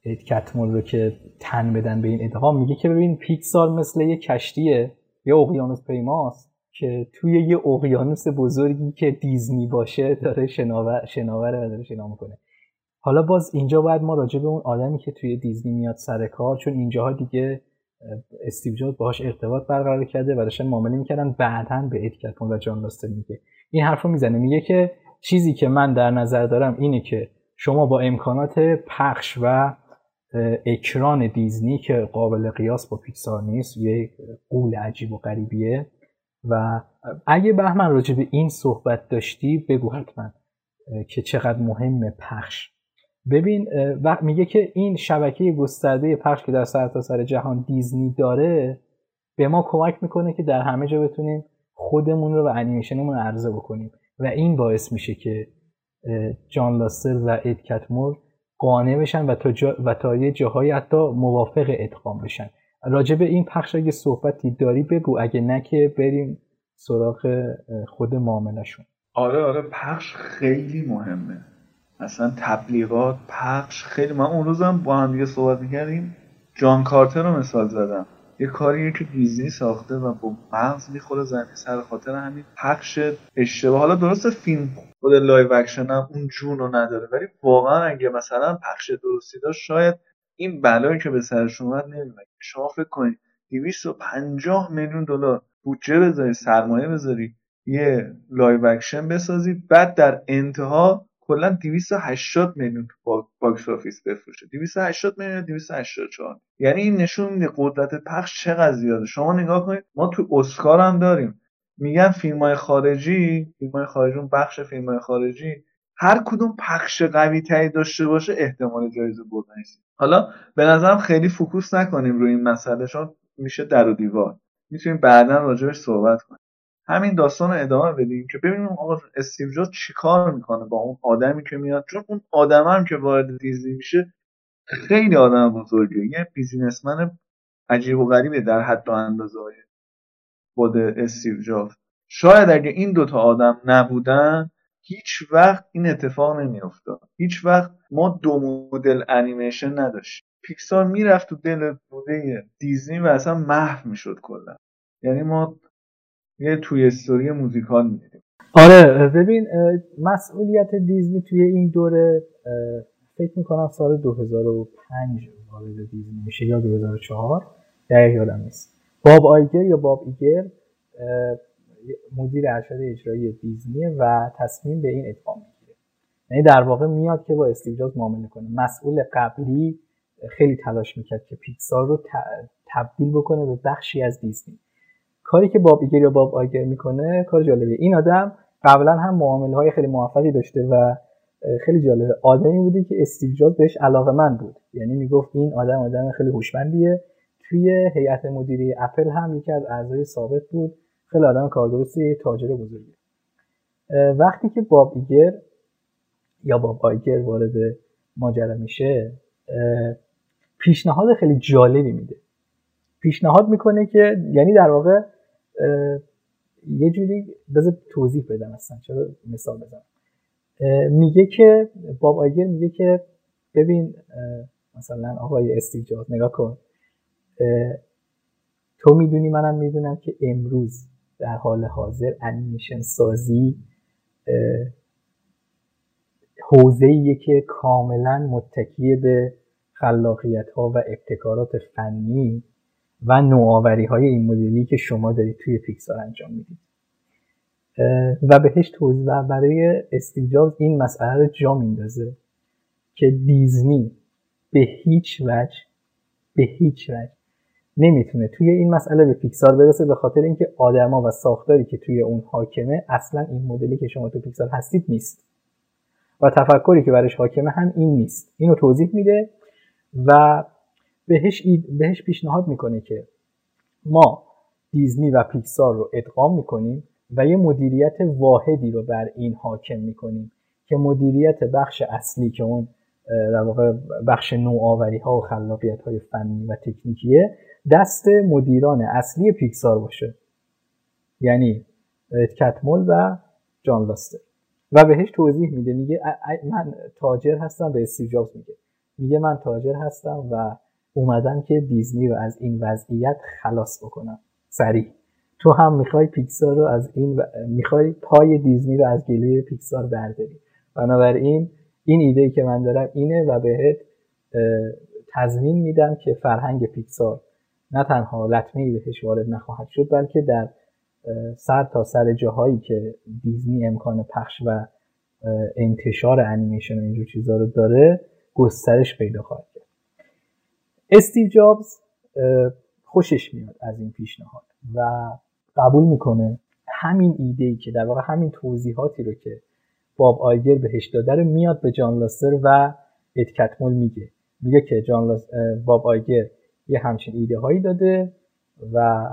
اد کتمول رو که تن بدن به این ادغام. میگه که ببین پیکسار مثل یه کشتیه یه اقیانوس پیماست که توی یه اقیانوس بزرگی که دیزنی باشه داره شناور شناوره و داره شنا می‌کنه. حالا باز اینجا باید ما راجع به اون آدمی که توی دیزنی میاد سر کار چون اینجاها دیگه استیو جابز باهاش ارتباط برقرار کرده و داشتن معامله می‌کردن بعدا به اد و جان لاستر میگه. این حرفو می‌زنه میگه که چیزی که من در نظر دارم اینه که شما با امکانات پخش و اکران دیزنی که قابل قیاس با پیکسار نیست یه قول عجیب و غریبیه. و اگه بهمن راجع به این صحبت داشتی بگو حتما که چقدر مهم پخش ببین میگه که این شبکه گسترده پخش که در سرتاسر سر جهان دیزنی داره به ما کمک می‌کنه که در همه جا بتونیم خودمون رو و انیمیشنمون عرضه بکنیم. و این باعث میشه که جان لاستر و اد کتمور قانع بشن و تا, جا و تا یه جاهایی حتی موافق ادغام بشن. راجع به این پخش اگه صحبتی داری بگو اگه نه که بریم سراغ خود معاملشون آره آره پخش خیلی مهمه. اصلا تبلیغات پخش خیلی. من اون روزم با هم دیگه صحبت می‌کردیم. جان کارتر رو مثال زدم. یه کاریه که دیزنی ساخته و با مغز می‌خوره زمین سر خاطر همین پخش اشتباه. حالا درست فیلم خود live action هم اون جون رو نداره ولی واقعا اگه مثلا پخش درستی داشت شاید این بلایی که به سرش اومد نمیاد شما فکر کنید 250 میلیون دلار بودجه بذاری سرمایه بذاری یه live action بسازی بعد در انتها کلا 280 میلیون تو box office بفروشه. 280 میلیون 284 یعنی این نشون میده قدرت پخش چقدر زیاده. شما نگاه کنید ما تو اسکار هم داریم. میگن فیلم های خارجی فیلم های خارجی بخش فیلم های خارجی هر کدوم پخش قوی تری داشته باشه احتمال جایزه بردن حالا به نظرم خیلی focus نکنیم روی این مسئله چون میشه در و دیوار. می‌تونیم بعدا راجبش صحبت کنیم. همین داستان رو ادامه بدیم که ببینیم آقا استیو جابز چیکار می‌کنه با اون آدمی که میاد. چون اون آدم هم که وارد دیزنی میشه خیلی آدم بزرگه یه businessman عجیب و غریبه در حد و اندازه های خود استیو جابز. شاید اگه این دوتا آدم نبودن هیچ وقت این اتفاق نمیافتاد. هیچ وقت ما دو مدل انیمیشن نداشتیم. پیکسار می‌رفت تو دل بوده دیزنی و اصلا محو می‌شد کلا. یعنی ما یه توی استوری موزیکال می‌دیدیم آره ببین مسئولیت دیزنی توی این دوره فکر می‌کنم سال 2005 وارد دیزنی میشه یا 2004 دقیق یادم نیست. باب آیگر یا باب ایگر مدیر ارشد اجرایی دیزنی و تصمیم به این ادغام می‌گیره. یعنی در واقع میاد که با استیو جابز معامله کنه. مسئول قبلی خیلی تلاش می‌کرد که پیکسار رو تبدیل بکنه به بخشی از دیزنی. کاری که باب ایگر یا باب آیگر می‌کنه کار جالبیه. این آدم قبلا هم معامله های خیلی موفقی داشته و خیلی جالبه آدمی بوده که استیو جابز بهش علاقه من بود. یعنی می‌گفت این آدم آدم خیلی هوشمندیه. توی هیئت مدیری اپل هم یکی از اعضای ثابت بود. خیلی آدم کاردرستی تاجر بزرگی. وقتی که باب ایگر یا باب آیگر وارد ماجرا میشه پیشنهاد خیلی جالبی میده. پیشنهاد می‌کنه که یعنی در واقع یه جوری بذار توضیح بدم اصلا چرا مثال بزنم. میگه که باب آیگر میگه که ببین مثلا آقای استیو نگاه کن. تو می‌دونی منم می‌دونم که امروز در حال حاضر انیمیشن سازی حوزه که کاملا متکی به خلاقیت ها و ابتکارات فنی و نوآوری های این مدلی که شما دارید توی پیکسار انجام می‌دید. و بهش توضیح و برای استیو این مسئله رو جا میندازه که دیزنی به هیچ وجه به هیچ وجه نمی‌تونه توی این مسئله به پیکسار برسه به خاطر اینکه آدما و ساختاری که توی اون حاکمه اصلا این مدلی که شما تو پیکسار هستید نیست. و تفکری که برش حاکمه هم این نیست. اینو توضیح میده و بهش, بهش پیشنهاد می‌کنه که ما دیزنی و پیکسار رو ادغام می‌کنیم و یه مدیریت واحدی رو بر این حاکم می‌کنیم که مدیریت بخش اصلی که اون در واقع بخش نوآوری ها و خلاقیت های فنی و تکنیکیه دست مدیران اصلی پیکسار باشه. یعنی کتمول و جان لاستر و بهش توضیح میده میگه من تاجر هستم. به استیو جابز میگه. میگه من تاجر هستم و اومدم که دیزنی رو از این وضعیت خلاص بکنم سریع. تو هم می‌خوای پیکسار رو از این و... می‌خوای پای دیزنی رو از گلوی پیکسار برداری. بنابراین این ایده که من دارم اینه و بهت تضمین میدم که فرهنگ پیکسار نه تنها لطمه بهش وارد نخواهد شد بلکه در سر تا سر جاهایی که دیزنی امکان پخش و انتشار انیمیشن و اینجور چیزا رو داره گسترش پیدا خواهد استیو جابز خوشش میاد از این پیشنهاد و قبول می‌کنه همین ایده ای که در واقع همین توضیحاتی رو که باب آیگر بهش داده رو میاد به جان لاستر و ادکتمول میگه. میگه که جان باب آیگر یه همچین ایده هایی داده و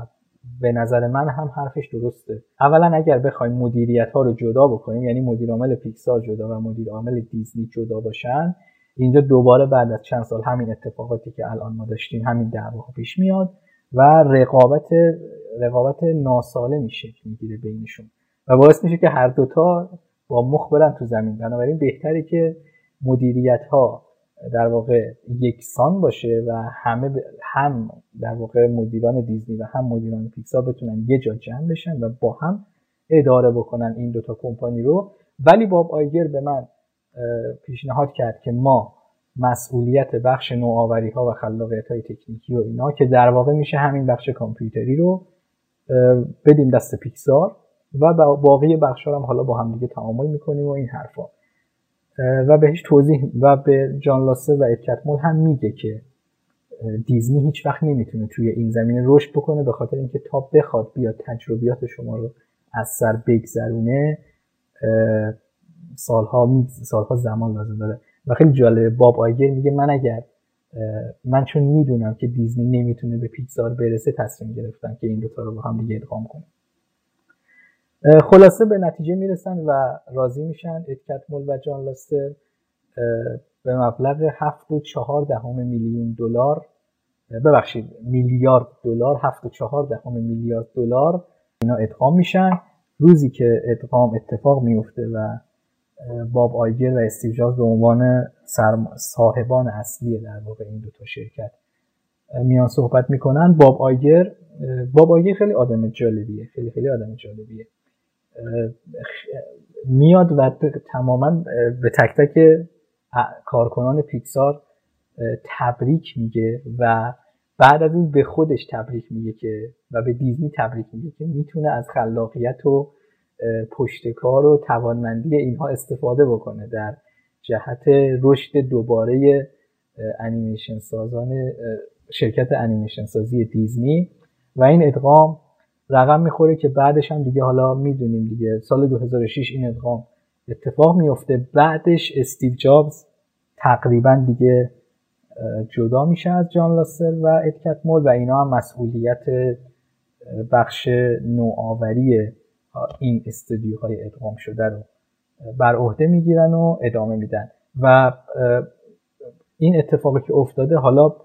به نظر من هم حرفش درسته. اولا اگر بخوایم مدیریت ها رو جدا بکنیم یعنی مدیر عامل پیکسار جدا و مدیر عامل دیزنی جدا باشن اینجا دوباره بعد از چند سال همین اتفاقاتی که الان ما داشتیم همین دعواها پیش میاد و رقابت رقابت ناسالمی شکل می‌گیره بینشون. و باعث میشه که هر دوتا با مخ برن تو زمین. بنابراین بهتره که مدیریت ها در واقع یکسان باشه و همه هم در واقع مدیران دیزنی و هم مدیران پیکسار بتونن یه جا جمع بشن و با هم اداره بکنن این دوتا کمپانی رو. ولی باب آیگر به من پیشنهاد کرد که ما مسئولیت بخش نوآوری ها و خلاقیت های تکنیکی و اینا که در واقع میشه همین بخش کامپیوتری رو بدیم دست پیکسار و باقی بخش هم حالا با هم دیگه تعامل می‌کنیم و این حرفا. و بهش توضیح و به جان لاسه و ادکتمول هم میگه که دیزنی هیچ وقت نمی‌تونه توی این زمینه رشد بکنه به خاطر اینکه تا بخواد بیاد تجربیات شما رو از سر بگذرونه سالها سالها زمان لازم داره. و خیلی جالب باب آیگر میگه من اگر من چون می‌دونم که دیزنی نمی‌تونه به پیکسار برسه تصمیم گرفتم که این دوتا رو با هم دیگه ادغام کنم. خلاصه به نتیجه می‌رسن و راضی میشن. ادکتمول و جان لاستر به مبلغ هفت و چهار دهم میلیون دلار ببخشید میلیارد دلار هفت و چهار دهم میلیارد دلار اینا ادغام میشن. روزی که ادغام اتفاق میفته و باب آیگر و استیو جابز به عنوان صاحبان اصلی در واقع این دوتا شرکت میان صحبت می‌کنن. باب آیگر باب آیگر خیلی آدم جالبیه خیلی خیلی آدم جالبیه. میاد و تماما به تک تک کارکنان پیکسار تبریک میگه و بعد از این به خودش تبریک میگه که و به دیزنی تبریک میگه که می‌تونه از خلاقیت و پشتکار و توانمندی اینها استفاده بکنه در جهت رشد دوباره انیمیشن سازان شرکت انیمیشن سازی دیزنی و این ادغام رقم می‌خوره که بعدش هم دیگه حالا می‌دونیم دیگه سال 2006 این ادغام اتفاق میفته بعدش استیو جابز تقریبا دیگه جدا میشه از جان لاسر و ادکت مول و اینا هم مسئولیت بخش نوآوری این استودیوهای ادغام شده رو بر عهده می‌گیرن و ادامه میدن. و این اتفاقی که افتاده حالا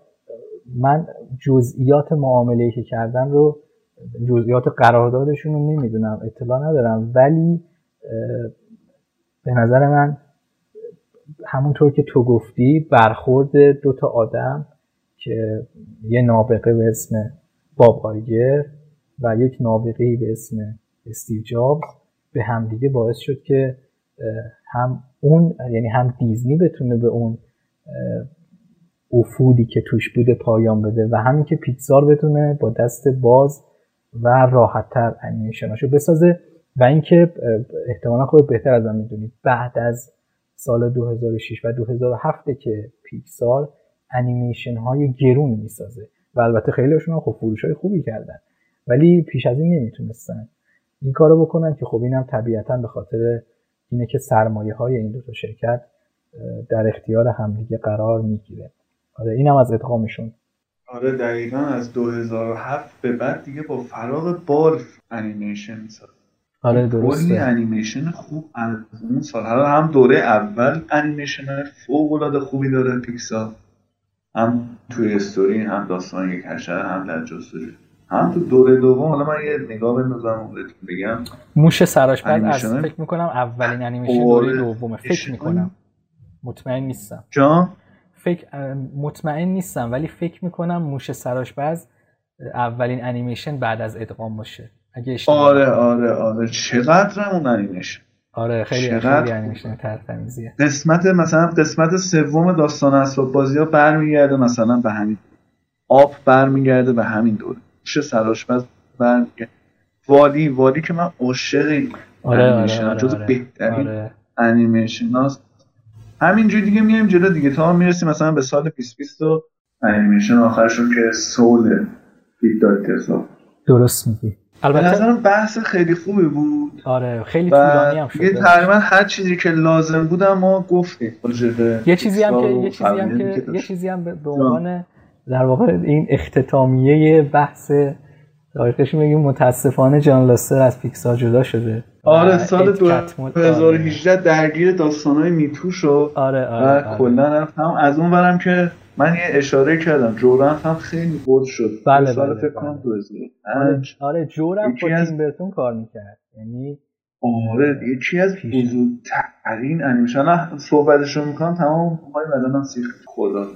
من جزئیات معامله که کردن رو جزئیات قراردادشون رو نمی‌دونم اطلاع ندارم ولی به نظر من همونطور که تو گفتی برخورد دوتا آدم که یه نابغه به اسم باب و یک نابغه به اسم استیو جابز به همدیگه باعث شد که هم اون یعنی هم دیزنی بتونه به اون افودی که توش بوده پایان بده و همین که پیکسار بتونه با دست باز و راحتتر انیمیشناشو بسازه و اینکه احتمالا خود بهتر از من می‌دونید بعد از سال 2006 و 2007 که پیکسار انیمیشن های گرون می‌سازه و البته خیلیشون هم خب فروش های خوبی کردن ولی پیش از این نمی‌تونستن. این کارو بکنن که خب اینم طبیعتا به خاطر اینه که سرمایه های این دو تا شرکت در اختیار همدیگه قرار می‌گیره. آره اینم از ادغامشون. آره دقیقا از 2007 به بعد دیگه با فراغ بال انیمیشن میساز آره درسته. کلی انیمیشن خوب از اون سال. حالا هم دوره اول انیمیشن فوق العاده خوبی داره پیکسا هم توی استوری هم داستان یک حشره هم در جستجو. هم تو دوره دوم حالا من یه نگاه بندازم بگم. موش سراشپز از فکر می‌کنم اولین انیمیشن دوره دومه. فکر می‌کنم. مطمئن نیستم. جان؟ فکر مطمئن نیستم ولی فکر می‌کنم موش سراشپز اولین انیمیشن بعد از ادغام باشه. اگه آره آره آره. چقدر اون انیمیشن؟ آره خیلی چقدر خیلی انیمیشن ترتمیزیه قسمت مثلا قسمت سوم داستان اسباب بازی ها برمیگرده مثلا به همین Up برمیگرده به همین دوره. موش سرآشپز برمیگرده والی والی که من عاشق این آره آره آره, جز آره, بهترین آره. انیمیشن هاست. همینجوری دیگه میایم جلو دیگه. تا می‌رسیم مثلا به سال 2020 و انیمیشن آخرشون که Soul پیت داکتر درست میگی. البته نظرم بحث خیلی خوبی بود. آره خیلی طولانی هم شد تقریبا هر چیزی که لازم بود ما گفتیم یه چیزی هم که یه چیزی هم که. یه چیزی هم به عنوان در واقع این اختتامیه بحث دقیقش میگیم متاسفانه جان لاستر از پیکسار جدا شده. آره سال اد کتمول- 2018 درگیر داستانهای میتو شد. آره آره, آره. کلا هم از اون ورم که من یه اشاره کردم جورنت هم خیلی بود شد. بله، بله، فکر بله. 2005 آره, آره جورم با از- برتون کار می‌کرد. یعنی آره یکی از. بزرگترین انیمیشن صحبتشو می‌کنم تمام های بدنم سیخ خدا.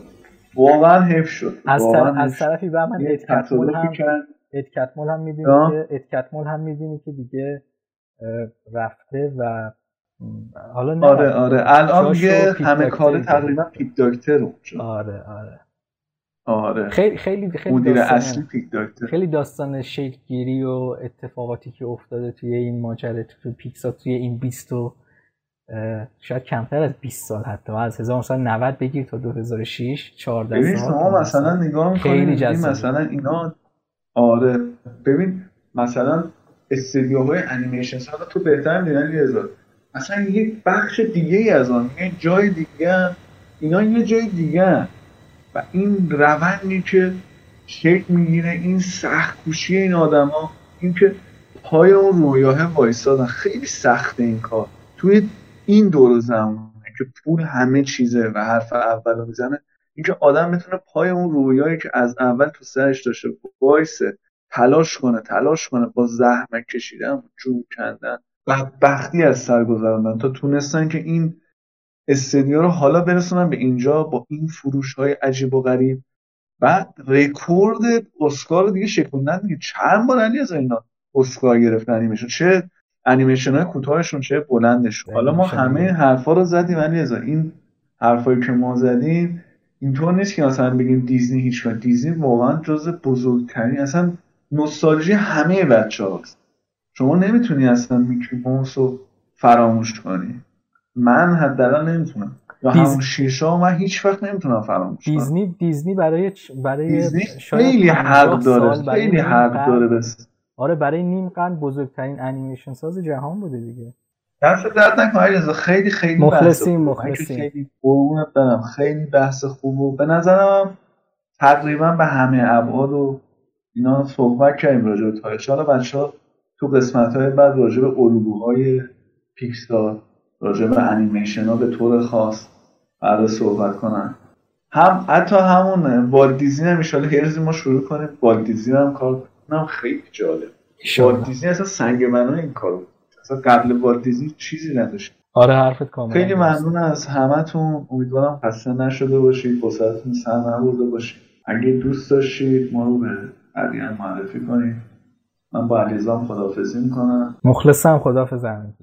واقعا حیف شد از. از. طرفی بر من تصادفی هم کرد ادکتمول هم می‌دونی آه. که ادکتمول هم می‌دونی که دیگه رفته و حالا نه آره آره الان پیت همه کار دیگه. تقریبا پیت داکتر اونجا آره آره آره خیلی خیلی خیلی مدیر داستان اصلی پیت داکتر خیلی داستان شکلگیری و اتفاقاتی که افتاده توی این ماجرا توی پیکسا توی این 20 و اه، شاید کمتر از 20 سال حتی. از 1990 بگیر تا 2006 14 ببین سال. شما مثلا نگاه می‌کنید. مثلا اینا آره. ببین مثلا استدیوهای انیمیشن حالا تو بهتر می‌دونی لیزا مثلا یک بخش دیگه ای از آن یه جای دیگه اینا یه جای دیگه و این روندی که شکل می‌گیره این سخت کوشی این آدما این که پای اون رویاه وایسادن. خیلی سخته این کار. توی این دور زمانه که پول همه چیزه و حرف اول رو می‌زنه اینکه آدم بتونه پای اون رویایی که از اول تو سرش داشته وایسه تلاش کنه تلاش کنه با زحمت کشیدن جون کندن بدبختی از سر گذراندن تا تونستن که این استدیو رو حالا برسونن به اینجا با این فروش های عجیب و غریب. بعد رکورد اسکار دیگه شکوندن دیگه چند بار علی از اینا اسکار گرفتن انیمیشن چه انیمیشن های کوتاهشون چه بلندشون. حالا ما همه حرفا رو زدیم از این حرفایی که ما زدیم اینطور نیست که مثلا بگیم دیزنی هیچ وقت. دیزنی واقعا جز بزرگترین اصلا نوستالژی همه بچه هاست شما نمی‌تونی اصلا میکی ماوس رو فراموش کنی. من حداقل نمی‌تونم. یا دیز- همون شیشا من هیچ وقت نمی‌تونم فراموش کنم. دیزنی دیزنی برای برای دیزنی خیلی 50 حق داره. خیلی حق داره بس آره برای نیم قرن بزرگترین انیمیشن ساز جهان بوده دیگه. دست درد نکن علیرضا خیلی خیلی مخلصیم، مخلصیم. خیلی برم. خیلی بحث خوب و به نظرم تقریبا به همه ابعاد و اینا صحبت کردیم راجع به تاریخ. حالا بچه ها تو قسمت های بعد راجع به الگوهای پیکسار راجع به انیمیشن ها به طور خاص قرار صحبت کنن. هم حتی همون والت دیزنی هم ایشالا یه روزی ما شروع کنیم. والت دیزنی هم کار کنم خیلی جالب. والت دیزنی اصلا سنگ بنای این کارو. اصلا قبل والت دیزنی چیزی نداشت. آره حرفت کاملا خیلی. ممنون از همتون. امیدوارم خسته نشده باشید وسعتون سر نبرده باشید. اگه دوست داشتید ما رو به علیان معرفی کنید. من با علیزام خدافزی می‌کنم. مخلصم همین